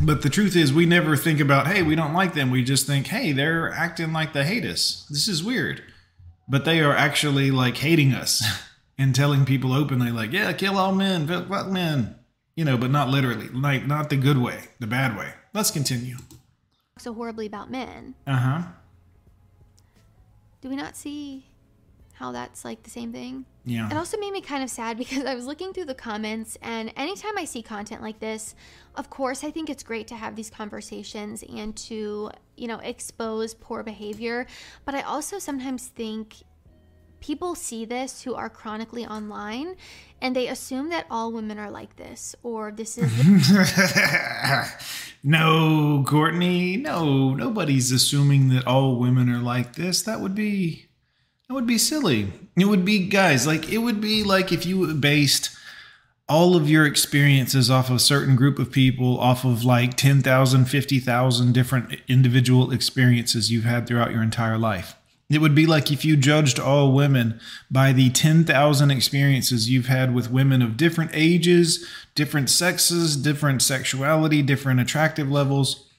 But the truth is, we never think about, hey, we don't like them. We just think, hey, they're acting like they hate us. This is weird. But they are actually like hating us *laughs* and telling people openly, like, yeah, kill all men, fuck men. You know, but not literally, like, not the good way, the bad way. Let's continue. So horribly about men. Uh huh. Do we not see how that's like the same thing. Yeah. It also made me kind of sad *laughs* because I was looking through the comments, and anytime I see content like this, of course, I think it's great to have these conversations and to, you know, expose poor behavior. But I also sometimes think people see this who are chronically online and they assume that all women are like this or this is *laughs* no, Courtney, no, nobody's assuming that all women are like this. That would be that would be silly. It would be guys, like it would be like if you based all of your experiences off of a certain group of people, off of like 10,000, 50,000 different individual experiences you've had throughout your entire life. It would be like if you judged all women by the 10,000 experiences you've had with women of different ages, different sexes, different sexuality, different attractive levels.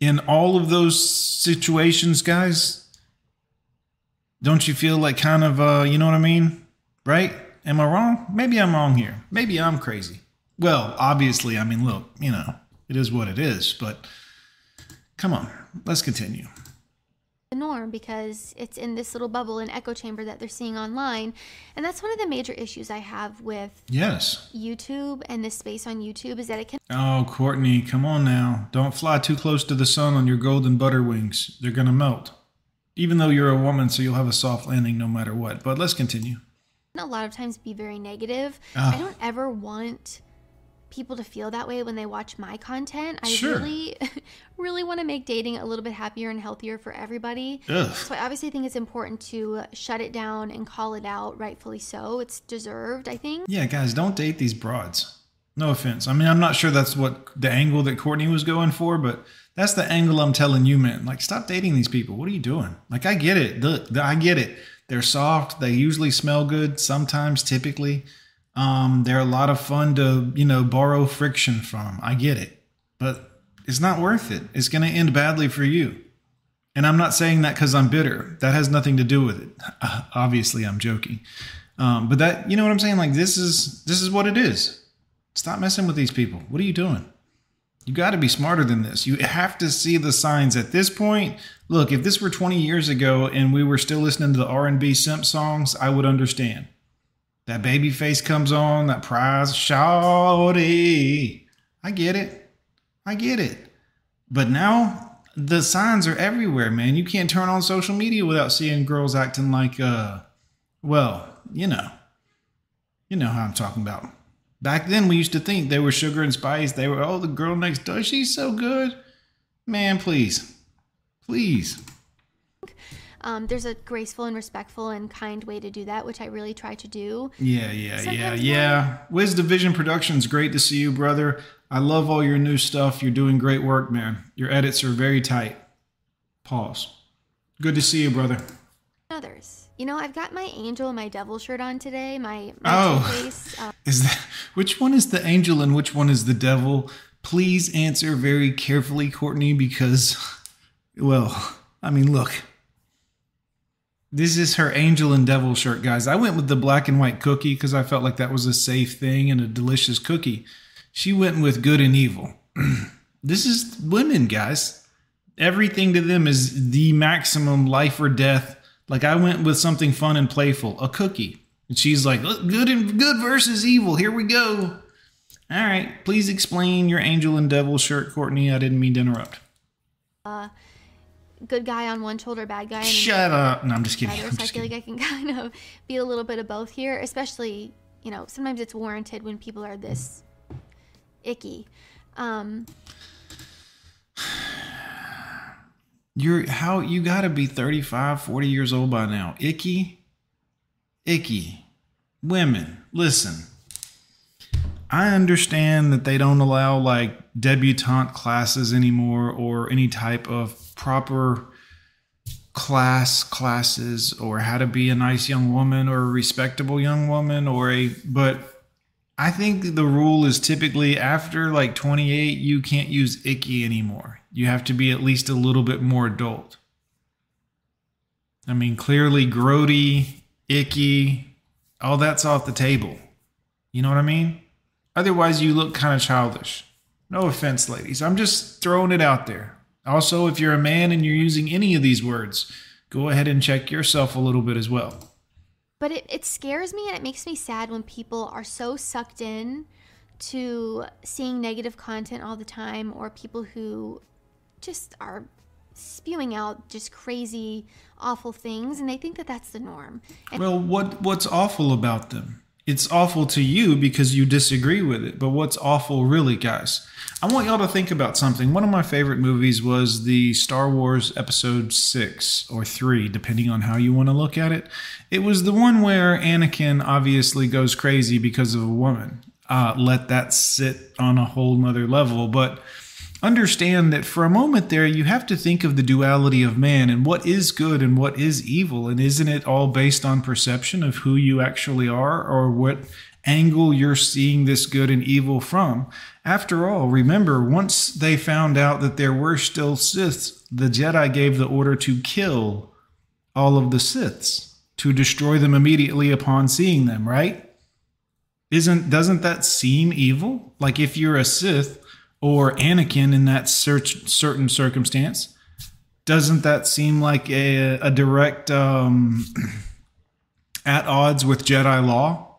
In all of those situations, guys, don't you feel like kind of, uh, you know what I mean? Right? Am I wrong? Maybe I'm wrong here. Maybe I'm crazy. Well, obviously, I mean, look, you know, it is what it is, but come on, let's continue. The norm because it's in this little bubble and echo chamber that they're seeing online. And that's one of the major issues I have with Yes. YouTube and this space on YouTube is that it can Oh, Courtney, come on now. Don't fly too close to the sun on your golden butter wings. They're going to melt. Even though you're a woman, so you'll have a soft landing no matter what. But let's continue. a lot of times be very negative. Ah. I don't ever want people to feel that way when they watch my content. I Sure. really *laughs* really want to make dating a little bit happier and healthier for everybody. Ugh. So I obviously think it's important to shut it down and call it out, rightfully so. It's deserved, I think. Yeah, guys, don't date these broads. No offense. I mean, I'm not sure that's what the angle that Courtney was going for, but that's the angle I'm telling you, man. Like, stop dating these people. What are you doing? Like, I get it. Look, I get it. They're soft. They usually smell good. Sometimes, typically, um, they're a lot of fun to you know borrow friction from. I get it, but it's not worth it. It's going to end badly for you. And I'm not saying that because I'm bitter. That has nothing to do with it. *laughs* obviously, I'm joking. Um, but that you know what I'm saying? Like this is this is what it is. Stop messing with these people. What are you doing? You got to be smarter than this. You have to see the signs at this point. Look, if this were 20 years ago and we were still listening to the R&B simp songs, I would understand. That baby face comes on, that prize shawty. I get it. I get it. But now the signs are everywhere, man. You can't turn on social media without seeing girls acting like uh well, you know. You know how I'm talking about. Back then, we used to think they were sugar and spice. They were, oh, the girl next door, she's so good. Man, please. Please. Um, there's a graceful and respectful and kind way to do that, which I really try to do. Yeah, yeah, yeah, Sometimes yeah. Wiz Division Productions, great to see you, brother. I love all your new stuff. You're doing great work, man. Your edits are very tight. Pause. Good to see you, brother. Others. You know, I've got my angel and my devil shirt on today. My, my Oh. Uh, *laughs* Is that which one is the angel and which one is the devil? Please answer very carefully, Courtney, because, well, I mean, look. This is her angel and devil shirt, guys. I went with the black and white cookie because I felt like that was a safe thing and a delicious cookie. She went with good and evil. *clears throat* this is women, guys. Everything to them is the maximum life or death. Like I went with something fun and playful, a cookie. And she's like, "Look, good and good versus evil. Here we go. All right, please explain your angel and devil shirt, Courtney. I didn't mean to interrupt. Uh, good guy on one shoulder, bad guy on Shut up. No, I'm just kidding. I'm So I feel kidding. like I can *laughs* kind of be a little bit of both here, especially, you know, sometimes it's warranted when people are this icky. Um, *sighs* You're how you got to be 35, 40 years old by now. Icky, icky. Women, listen. I understand that they don't allow like debutante classes anymore or any type of proper class classes or how to be a nice young woman or a respectable young woman or a but I think the rule is typically after like 28 you can't use icky anymore. You have to be at least a little bit more adult. I mean clearly grody, icky, all that's off the table. You know what I mean? Otherwise you look kind of childish. No offense ladies. I'm just throwing it out there. Also, if you're a man and you're using any of these words, go ahead and check yourself a little bit as well. But it, it scares me and it makes me sad when people are so sucked in to seeing negative content all the time or people who just are spewing out just crazy, awful things and they think that that's the norm. And Well, what what's awful about them? It's awful to you because you disagree with it. But what's awful really, guys? I want y'all to think about something. One of my favorite movies was the Star Wars episode 6 or 3, depending on how you want to look at it. It was the one where Anakin obviously goes crazy because of a woman. Uh, let that sit on a whole nother level, but understand that for a moment there you have to think of the duality of man and what is good and what is evil. And isn't it all based on perception of who you actually are or what angle you're seeing this good and evil from? After all remember once they found out that there were still siths the jedi gave the order to kill all of the siths to destroy them immediately upon seeing them right? Isn't doesn't that seem evil? Like if you're a sith or Anakin in that search, certain circumstance. Doesn't that seem like a, a direct um, *clears throat* at odds with Jedi law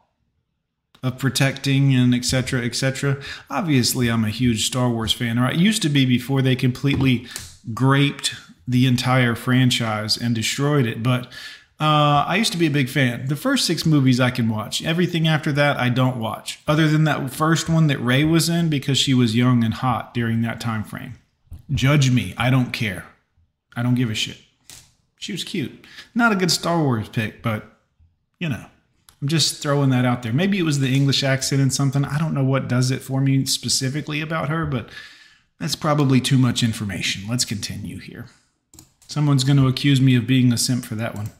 of protecting and etc. etc. Obviously, I'm a huge Star Wars fan. Right, I used to be before they completely graped the entire franchise and destroyed it, but. Uh, I used to be a big fan. The first six movies I can watch. Everything after that, I don't watch. Other than that first one that Rey was in because she was young and hot during that time frame. Judge me. I don't care. I don't give a shit. She was cute. Not a good Star Wars pick, but you know, I'm just throwing that out there. Maybe it was the English accent and something. I don't know what does it for me specifically about her, but that's probably too much information. Let's continue here. Someone's going to accuse me of being a simp for that one.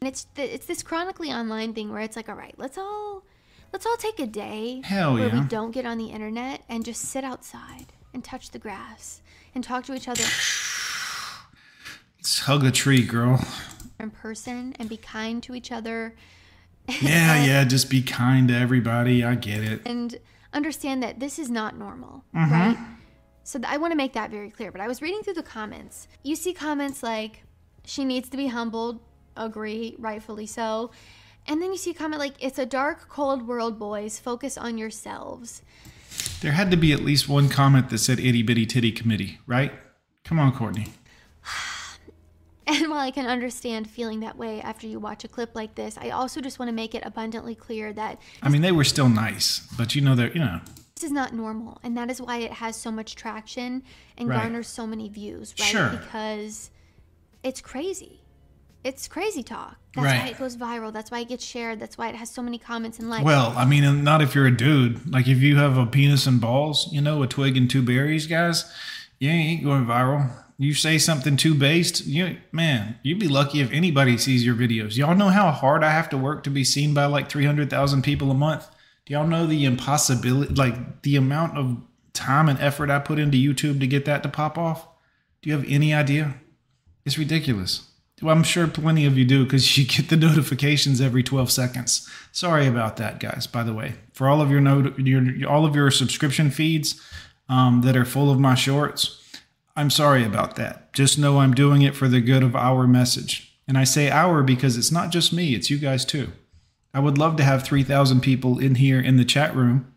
And it's th- it's this chronically online thing where it's like, all right, let's all let's all take a day Hell where we don't get on the internet and just sit outside and touch the grass and talk to each other Let's hug a tree, girl. in person and be kind to each other Yeah, *laughs* yeah, just be kind to everybody. I get it. and understand that this is not normal, mm-hmm. right? So th- I want to make that very clear. But I was reading through the comments. You see comments like, "She needs to be humbled." Agree, rightfully so. And then you see a comment like, "It's a dark, cold world, boys. Focus on yourselves." There had to be at least one comment that said itty bitty titty committee, right? Come on, Courtney. *sighs* And while I can understand feeling that way after you watch a clip like this, I also just want to make it abundantly clear that I mean, they were still nice, but you know, they're, you know, this is not normal. And that is why it has so much traction and Right. garners so many views, right? Sure. Because it's crazy. It's crazy talk. That's Right. why it goes viral. That's why it gets shared. That's why it has so many comments and likes. well, I mean, not if you're a dude. Like, if you have a penis and balls, you know, a twig and two berries, guys, you ain't going viral. You say something too based, you man, you'd be lucky if anybody sees your videos. Y'all know how hard I have to work to be seen by like 300,000 people a month? Do y'all know the impossibility, like the amount of time and effort I put into YouTube to get that to pop off? Do you have any idea? It's ridiculous. Well, I'm sure plenty of you do because you get the *laughs* notifications every 12 seconds. Sorry about that, guys. By the way, for all of your note, your all of your subscription feeds um, that are full of my shorts, I'm sorry about that. Just know I'm doing it for the good of our message. And I say our because it's not just me; it's you guys too. I would love to have 3,000 people in here in the chat room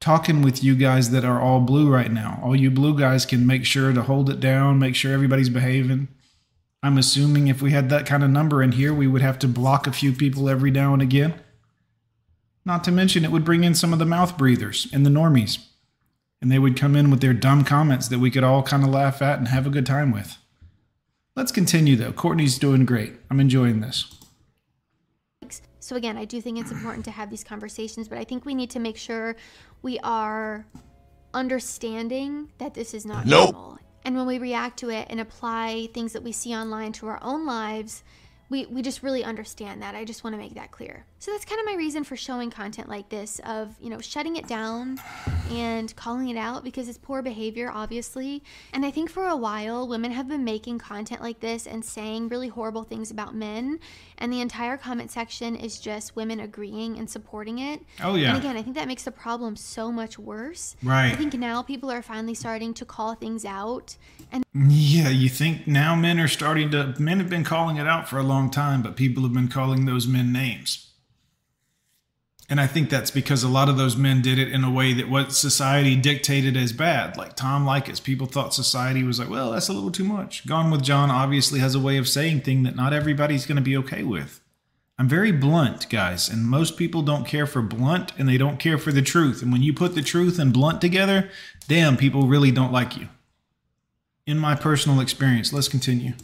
talking with you guys that are all blue right now. All you blue guys can make sure to hold it down, make sure everybody's behaving. I'm assuming if we had that kind of number in here, we would have to block a few people every now and again. Not to mention, it would bring in some of the mouth breathers and the normies. And they would come in with their dumb comments that we could all kind of laugh at and have a good time with. Let's continue though. Courtney's doing great. I'm enjoying this. So again, I do think it's important to have these conversations, but I think we need to make sure we are understanding that this is not Nope. normal. And when we react to it and apply things that we see online to our own lives, we, we just really understand that. I just want to make that clear. So that's kind of my reason for showing content like this of, you know, shutting it down and calling it out because it's poor behavior, obviously. And I think for a while, women have been making content like this and saying really horrible things about men. And the entire comment section is just women agreeing and supporting it. Oh, yeah. And again, I think that makes the problem so much worse. Right. I think now people are finally starting to call things out and Yeah, you think now men are starting to men have been calling it out for a long time, but people have been calling those men names. And I think that's because a lot of those men did it in a way that what society dictated as bad. Like Tom Leykis, people thought society was like, well, that's a little too much. Gone with Jon obviously has a way of saying things that not everybody's going to be okay with. I'm very blunt, guys, and most people don't care for blunt and they don't care for the truth. And when you put the truth and blunt together, damn, people really don't like you. In my personal experience, let's continue.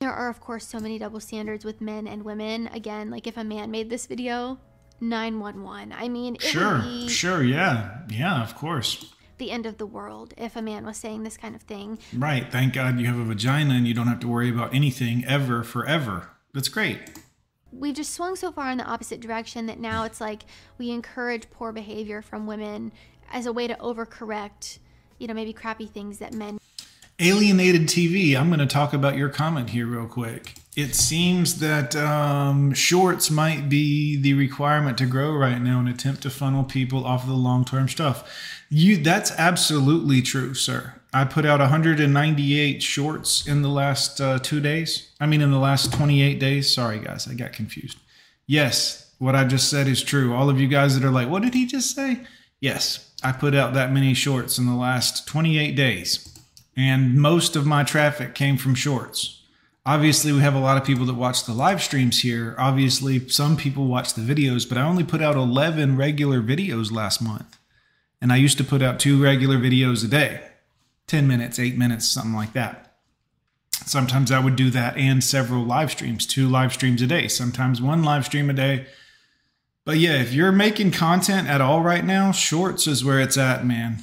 There are, of course, so many double standards with men and women. Again, like if a man made this video, 911. I mean, it Sure, sure, yeah, yeah, of course. the end of the world if a man was saying this kind of thing. Right. Thank God you have a vagina and you don't have to worry about anything ever, forever. That's great. We've just swung so far in the opposite direction that now it's like we encourage poor behavior from women as a way to overcorrect, you know, maybe crappy things that men Alienated TV. I'm going to talk about your comment here real quick. It seems that um, shorts might be the requirement to grow right now and attempt to funnel people off of the long term stuff. You, that's absolutely true, sir. I put out 198 shorts in the last uh, two days. I mean, in the last 28 days. Sorry, guys, I got confused. Yes, what I just said is true. All of you guys that are like, what did he just say? Yes, I put out that many shorts in the last 28 days. And most of my traffic came from shorts. Obviously, we have a lot of people that watch the live streams here. Obviously, some people watch the videos, but I only put out 11 regular videos last month. And I used to put out two regular videos a day 10 minutes, 8 minutes, something like that. Sometimes I would do that and several live streams, two live streams a day, sometimes one live stream a day. But yeah, if you're making content at all right now, shorts is where it's at, man.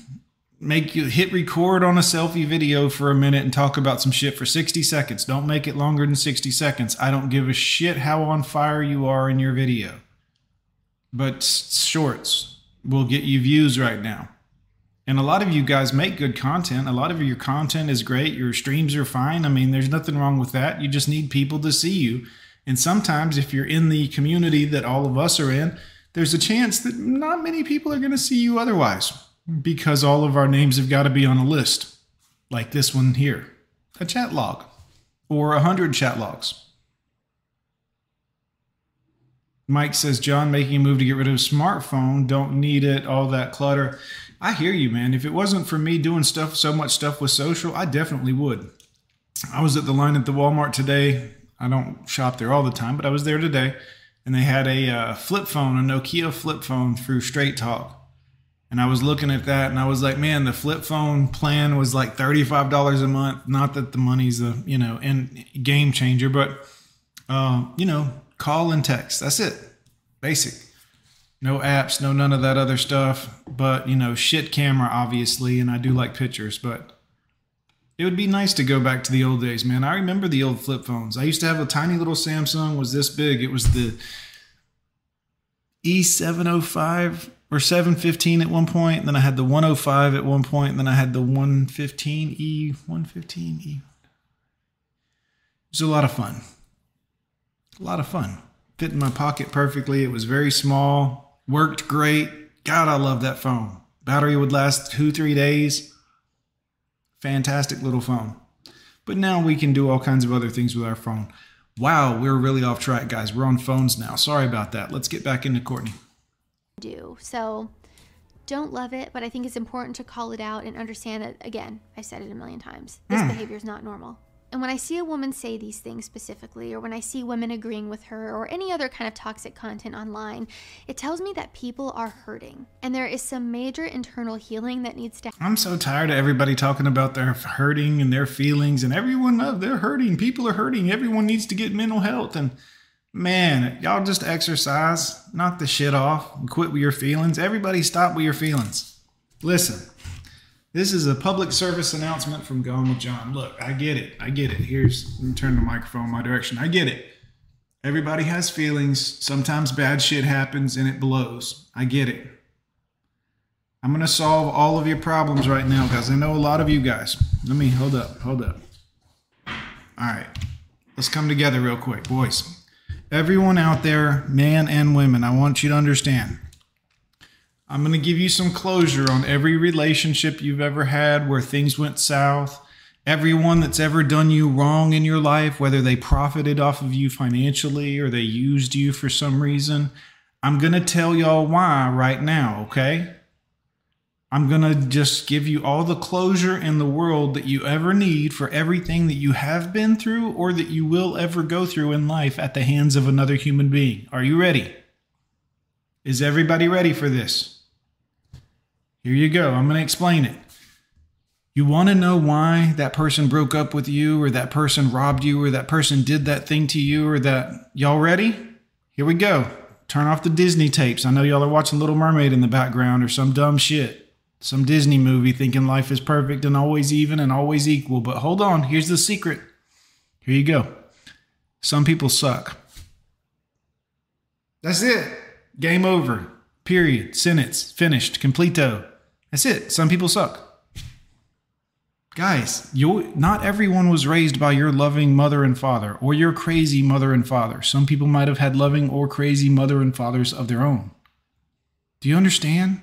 Make you hit record on a selfie video for a minute and talk about some shit for 60 seconds. Don't make it longer than 60 seconds. I don't give a shit how on fire you are in your video. But shorts will get you views right now. And a lot of you guys make good content. A lot of your content is great. Your streams are fine. I mean, there's nothing wrong with that. You just need people to see you. And sometimes, if you're in the community that all of us are in, there's a chance that not many people are going to see you otherwise because all of our names have got to be on a list, like this one here a chat log or a 100 chat logs. Mike says, Jon, making a move to get rid of smartphone, don't need it, all that clutter. I hear you, man. If it wasn't for me doing stuff, so much stuff with social, I definitely would. I was at the line at the Walmart today. I don't shop there all the time, but I was there today, and they had a uh, flip phone, a Nokia flip phone through Straight Talk. And I was looking at that, and I was like, man, the flip phone plan was like thirty-five dollars a month. Not that the money's a you know in game changer, but uh, you know, call and text. That's it, basic. No apps, no none of that other stuff. But you know, shit camera, obviously, and I do like pictures, but it would be nice to go back to the old days, man. I remember the old flip phones. I used to have a tiny little Samsung, was this big. It was the E705 or 715 at one point. Then I had the 105 at one point. Then I had the 115 E115 E. It was a lot of fun. A lot of fun. Fit in my pocket perfectly. It was very small. Worked great. God, I love that phone. Battery would last two, three days. Fantastic little phone. But now we can do all kinds of other things with our phone. Wow, we're really off track, guys. We're on phones now. Sorry about that. Let's get back into Courtney. Do. So don't love it, but I think it's important to call it out and understand that, again, I've said it a million times. This behavior is not normal. And when I see a woman say these things specifically, or when I see women agreeing with her, or any other kind of toxic content online, it tells me that people are hurting. And there is some major internal healing that needs to I'm so tired of everybody talking about their hurting and their feelings, and everyone, uh, they're hurting. People are hurting. Everyone needs to get mental health. And man, y'all just exercise, knock the shit off, and quit with your feelings. Everybody stop with your feelings. Listen, this is a public service announcement from Gone with Jon. Look, I get it. I get it. Here's, turn the microphone my direction. I get it. Everybody has feelings. Sometimes bad shit happens and it blows. I get it. I'm going to solve all of your problems right now, guys. I know a lot of you guys. Let me hold up, hold up. All right. Let's come together real quick, boys. Everyone out there, man and women, I want you to understand. I'm going to give you some closure on every relationship you've ever had where things went south. Everyone that's ever done you wrong in your life, whether they profited off of you financially or they used you for some reason, I'm going to tell y'all why right now, okay? I'm going to just give you all the closure in the world that you ever need for everything that you have been through or that you will ever go through in life at the hands of another human being. Are you ready? Is everybody ready for this? Here you go. I'm going to explain it. You want to know why that person broke up with you or that person robbed you or that person did that thing to you or that. Y'all ready? Here we go. Turn off the Disney tapes. I know y'all are watching Little Mermaid in the background or some dumb shit some Disney movie thinking life is perfect and always even and always equal. But hold on, here's the secret. Here you go. Some people suck. That's it. Game over. Period. Sentence. Finished. Completo. That's it. Some people suck. Guys, you not everyone was raised by your loving mother and father or your crazy mother and father. Some people might have had loving or crazy mother and fathers of their own. Do you understand?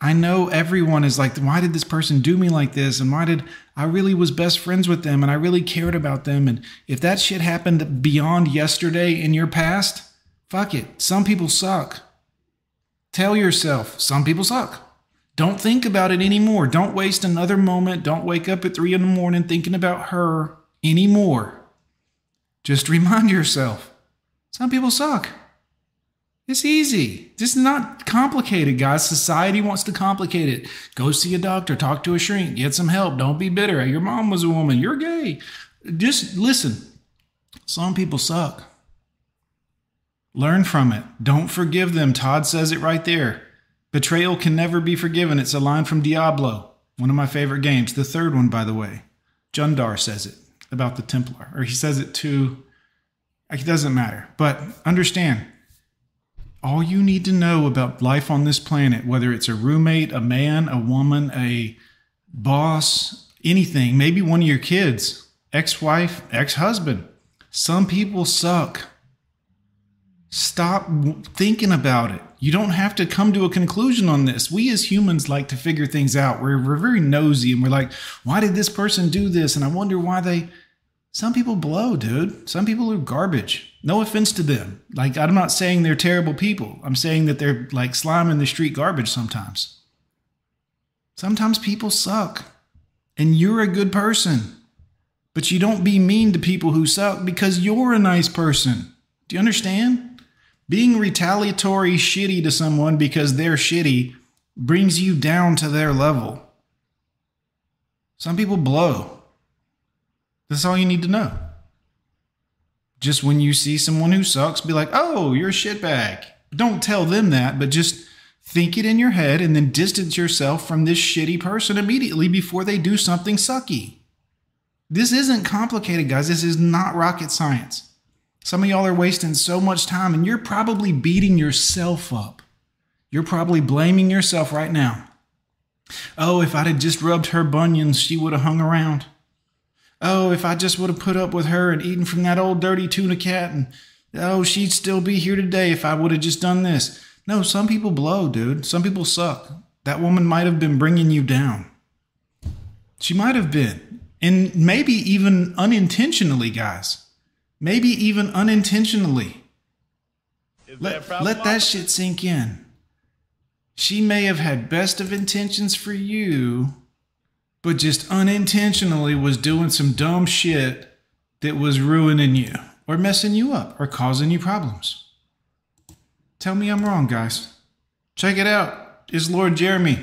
I know everyone is like, why did this person do me like this? And why did I really was best friends with them and I really cared about them? And if that shit happened beyond yesterday in your past, fuck it. Some people suck. Tell yourself, some people suck. Don't think about it anymore. Don't waste another moment. Don't wake up at three in the morning thinking about her anymore. Just *laughs* remind yourself, some people suck. It's easy. This is not complicated, guys. Society wants to complicate it. Go see a doctor, talk to a shrink, get some help. Don't be bitter. Your mom was a woman. You're gay. Just listen. Some people suck. Learn from it. Don't forgive them. Todd says it right there. Betrayal can never be forgiven. It's a line from Diablo, one of my favorite games. The third one, by the way. Jondar says it about the Templar, or he says it to. It doesn't matter. But understand all you need to know about life on this planet, whether it's a roommate, a man, a woman, a boss, anything, maybe one of your kids, ex wife, ex husband. Some people suck. Stop thinking about it. You don't have to come to a conclusion on this. We as humans like to figure things out. We're, we're very nosy and we're like, why did this person do this? And I wonder why they. Some people blow, dude. Some people are garbage. No offense to them. Like, I'm not saying they're terrible people. I'm saying that they're like slime in the street garbage sometimes. Sometimes people suck. And you're a good person. But you don't be mean to people who suck because you're a nice person. Do you understand? Being retaliatory shitty to someone because they're shitty brings you down to their level. Some people blow. That's all you need to know. Just when you see someone who sucks, be like, oh, you're a shitbag. Don't tell them that, but just think it in your head and then distance yourself from this shitty person immediately before they do something sucky. This isn't complicated, guys. This is not rocket science. Some of y'all are wasting so much time and you're probably beating yourself up. You're probably blaming yourself right now. Oh, if I'd have just rubbed her bunions, she would have hung around. Oh, if I just would have put up with her and eaten from that old dirty tuna cat, and oh, she'd still be here today if I would have just done this. No, some people blow, dude. Some people suck. That woman might have been bringing you down. She might have been. And maybe even unintentionally, guys. Maybe even unintentionally. Let, let that shit sink in. She may have had best of intentions for you, but just unintentionally was doing some dumb shit that was ruining you or messing you up or causing you problems. Tell me I'm wrong, guys. Check it out. It's Lord Jeremy.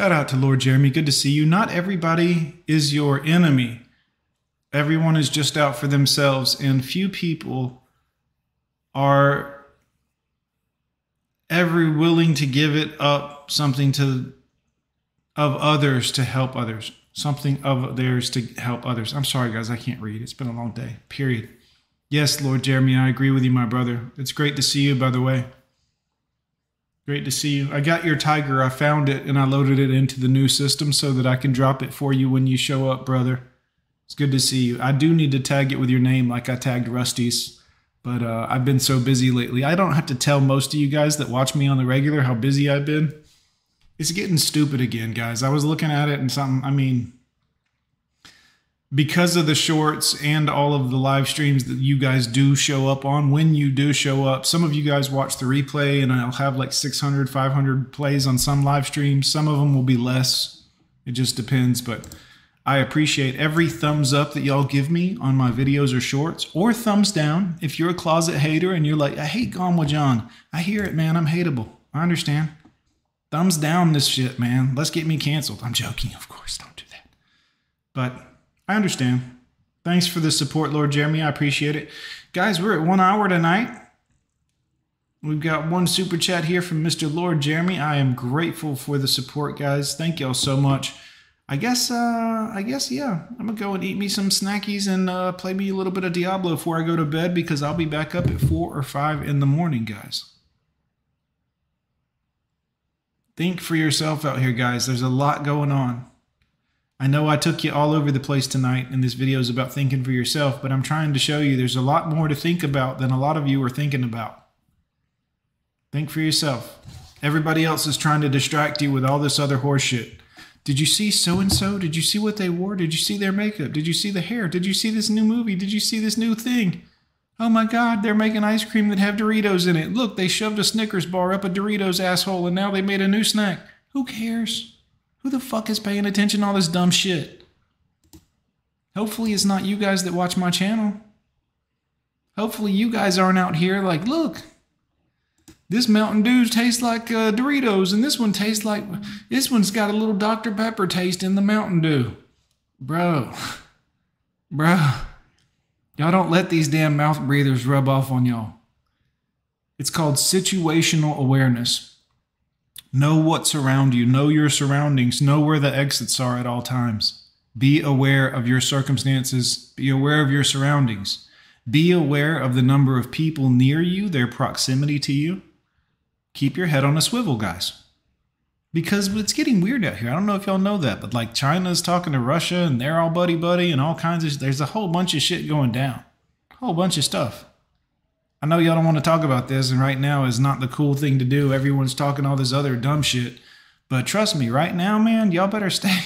Shout out to Lord Jeremy. Good to see you. Not everybody is your enemy. Everyone is just out for themselves, and few people are ever willing to give it up something to of others to help others something of theirs to help others i'm sorry guys i can't read it's been a long day period yes lord jeremy i agree with you my brother it's great to see you by the way great to see you i got your tiger i found it and i loaded it into the new system so that i can drop it for you when you show up brother it's good to see you i do need to tag it with your name like i tagged rusty's but uh, I've been so busy lately. I don't have to tell most of you guys that watch me on the regular how busy I've been. It's getting stupid again, guys. I was looking at it and something, I mean, because of the shorts and all of the live streams that you guys do show up on, when you do show up, some of you guys watch the replay and I'll have like 600, 500 plays on some live streams. Some of them will be less. It just depends, but I appreciate every thumbs up that y'all give me on my videos or shorts, or thumbs down. If you're a closet hater and you're like, I hate Gone Jon, I hear it, man. I'm hateable. I understand. Thumbs down this shit, man. Let's get me canceled. I'm joking, of course. Don't do that. But I understand. Thanks for the support, Lord Jeremy. I appreciate it. Guys, we're at one hour tonight. We've got one super chat here from Mr. Lord Jeremy. I am grateful for the support, guys. Thank y'all so much. I guess, uh, I guess, yeah. I'm gonna go and eat me some snackies and uh, play me a little bit of Diablo before I go to bed because I'll be back up at four or five in the morning, guys. Think for yourself out here, guys. There's a lot going on. I know I took you all over the place tonight, and this video is about thinking for yourself, but I'm trying to show you there's a lot more to think about than a lot of you are thinking about. Think for yourself. Everybody else is trying to distract you with all this other horseshit. Did you see so and so? Did you see what they wore? Did you see their makeup? Did you see the hair? Did you see this new movie? Did you see this new thing? Oh my God, they're making ice cream that have Doritos in it. Look, they shoved a Snickers bar up a Doritos asshole and now they made a new snack. Who cares? Who the fuck is paying attention to all this dumb shit? Hopefully, it's not you guys that watch my channel. Hopefully, you guys aren't out here like, look, this Mountain Dew tastes like uh, Doritos, and this one tastes like this one's got a little Dr. Pepper taste in the Mountain Dew. Bro, *laughs* bro, y'all don't let these damn mouth breathers rub off on y'all. It's called situational awareness. Know what's around you, know your surroundings, know where the exits are at all times. Be aware of your circumstances, be aware of your surroundings. Be aware of the number of people near you, their proximity to you keep your head on a swivel, guys. Because it's getting weird out here. I don't know if y'all know that, but like China's talking to Russia and they're all buddy buddy and all kinds of there's a whole bunch of shit going down. A whole bunch of stuff. I know y'all don't want to talk about this, and right now is not the cool thing to do. Everyone's talking all this other dumb shit. But trust me, right now, man, y'all better *laughs* stay.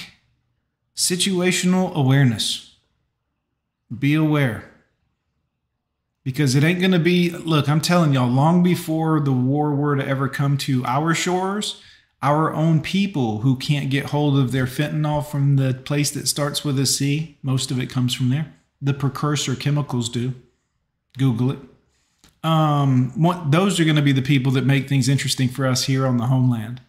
Situational awareness. Be aware because it ain't going to be look i'm telling y'all long before the war were to ever come to our shores our own people who can't get hold of their fentanyl from the place that starts with a c most of it comes from there the precursor chemicals do google it um, what, those are going to be the people that make things interesting for us here on the homeland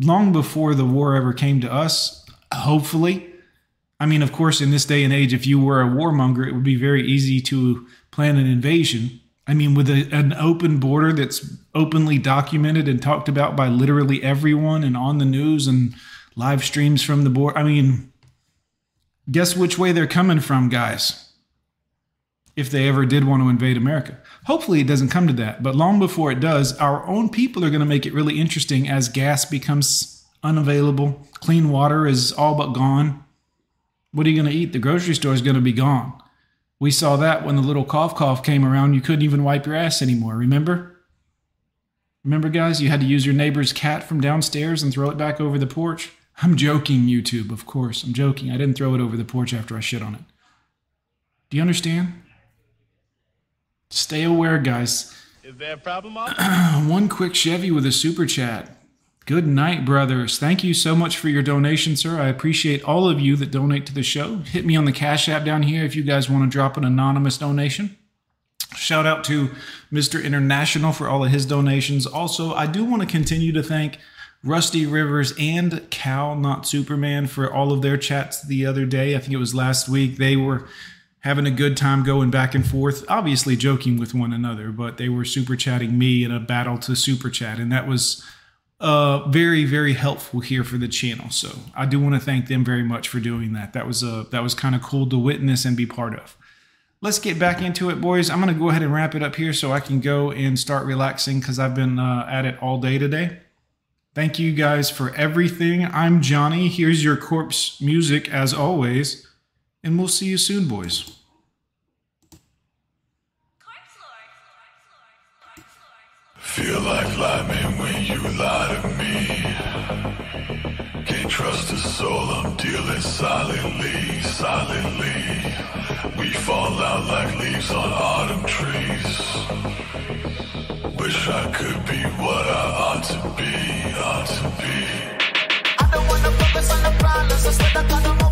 long before the war ever came to us hopefully I mean, of course, in this day and age, if you were a warmonger, it would be very easy to plan an invasion. I mean, with a, an open border that's openly documented and talked about by literally everyone and on the news and live streams from the border. I mean, guess which way they're coming from, guys? If they ever did want to invade America. Hopefully, it doesn't come to that. But long before it does, our own people are going to make it really interesting as gas becomes unavailable, clean water is all but gone what are you going to eat? The grocery store is going to be gone. We saw that when the little cough cough came around. You couldn't even wipe your ass anymore. Remember? Remember, guys, you had to use your neighbor's cat from downstairs and throw it back over the porch? I'm joking, YouTube, of course. I'm joking. I didn't throw it over the porch after I shit on it. Do you understand? Stay aware, guys. Is there a problem, *clears throat* One quick Chevy with a super chat. Good night, brothers. Thank you so much for your donation, sir. I appreciate all of you that donate to the show. Hit me on the Cash App down here if you guys want to drop an anonymous donation. Shout out to Mr. International for all of his donations. Also, I do want to continue to thank Rusty Rivers and Cal, not Superman, for all of their chats the other day. I think it was last week. They were having a good time going back and forth, obviously joking with one another, but they were super chatting me in a battle to super chat. And that was uh, very, very helpful here for the channel. So I do want to thank them very much for doing that. That was a, that was kind of cool to witness and be part of. Let's get back into it, boys. I'm going to go ahead and wrap it up here so I can go and start relaxing because I've been uh, at it all day today. Thank you guys for everything. I'm Johnny. Here's your corpse music as always. And we'll see you soon, boys. Feel like lying when you lie to me. Can't trust a soul, I'm dealing silently, silently. We fall out like leaves on autumn trees. Wish I could be what I ought to be, ought to be. I don't wanna focus on the problems. Instead, I gotta move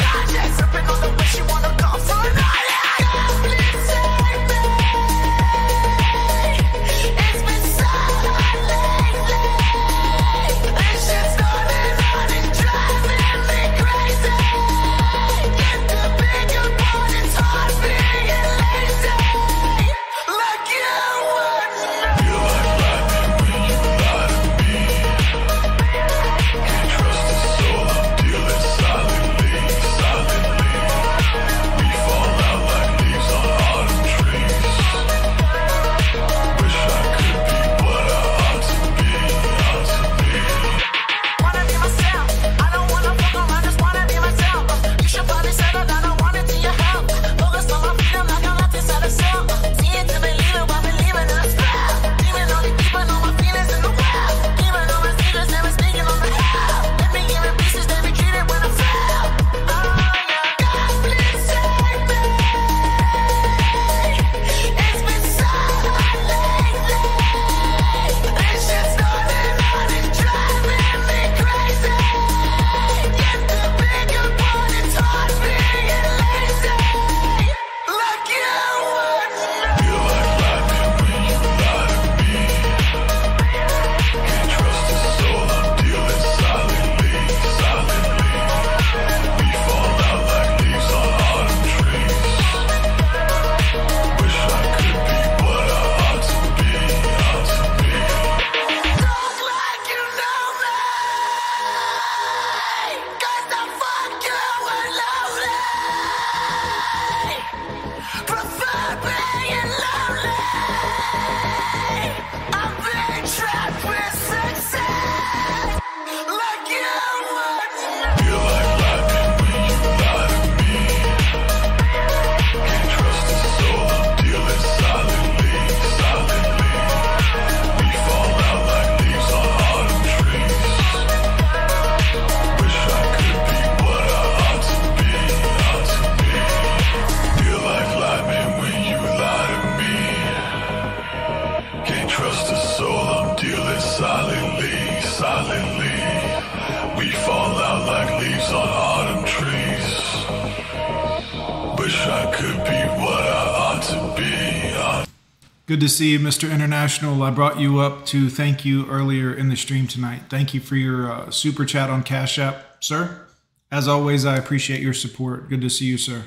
to see you, Mr. International. I brought you up to thank you earlier in the stream tonight. Thank you for your uh, super chat on Cash App, sir. As always, I appreciate your support. Good to see you, sir.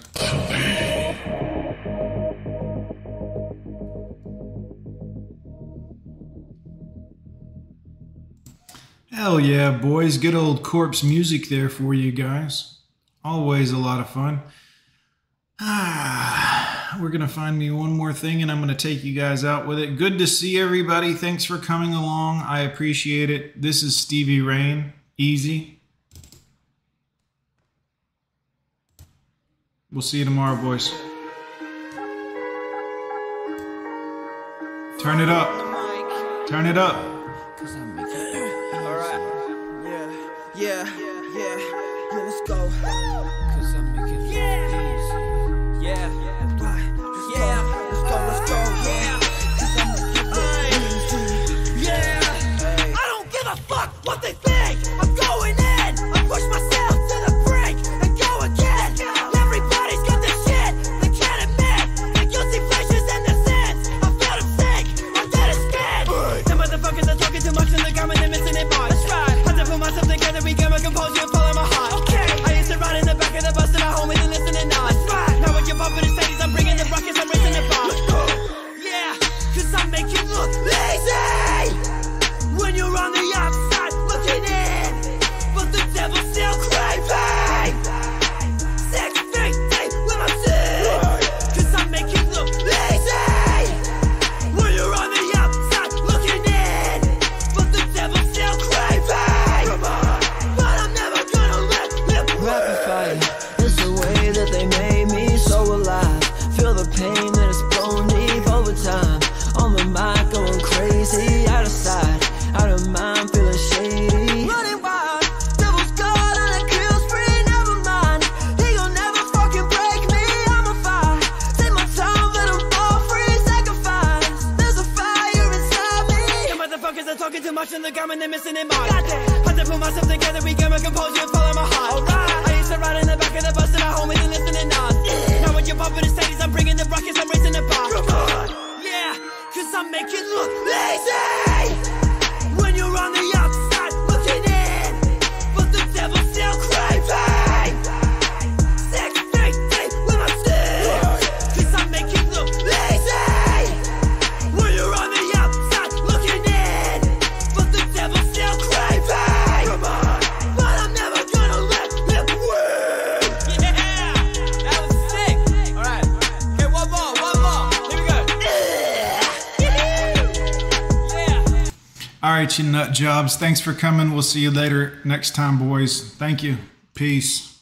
Hell yeah, boys. Good old corpse music there for you guys. Always a lot of fun. Ah, we're going to find me one more thing and I'm going to take you guys out with it. Good to see everybody. Thanks for coming along. I appreciate it. This is Stevie Rain. Easy. We'll see you tomorrow, boys. Turn it up. Turn it up. Yeah. Yeah. Jobs. Thanks for coming. We'll see you later next time, boys. Thank you. Peace.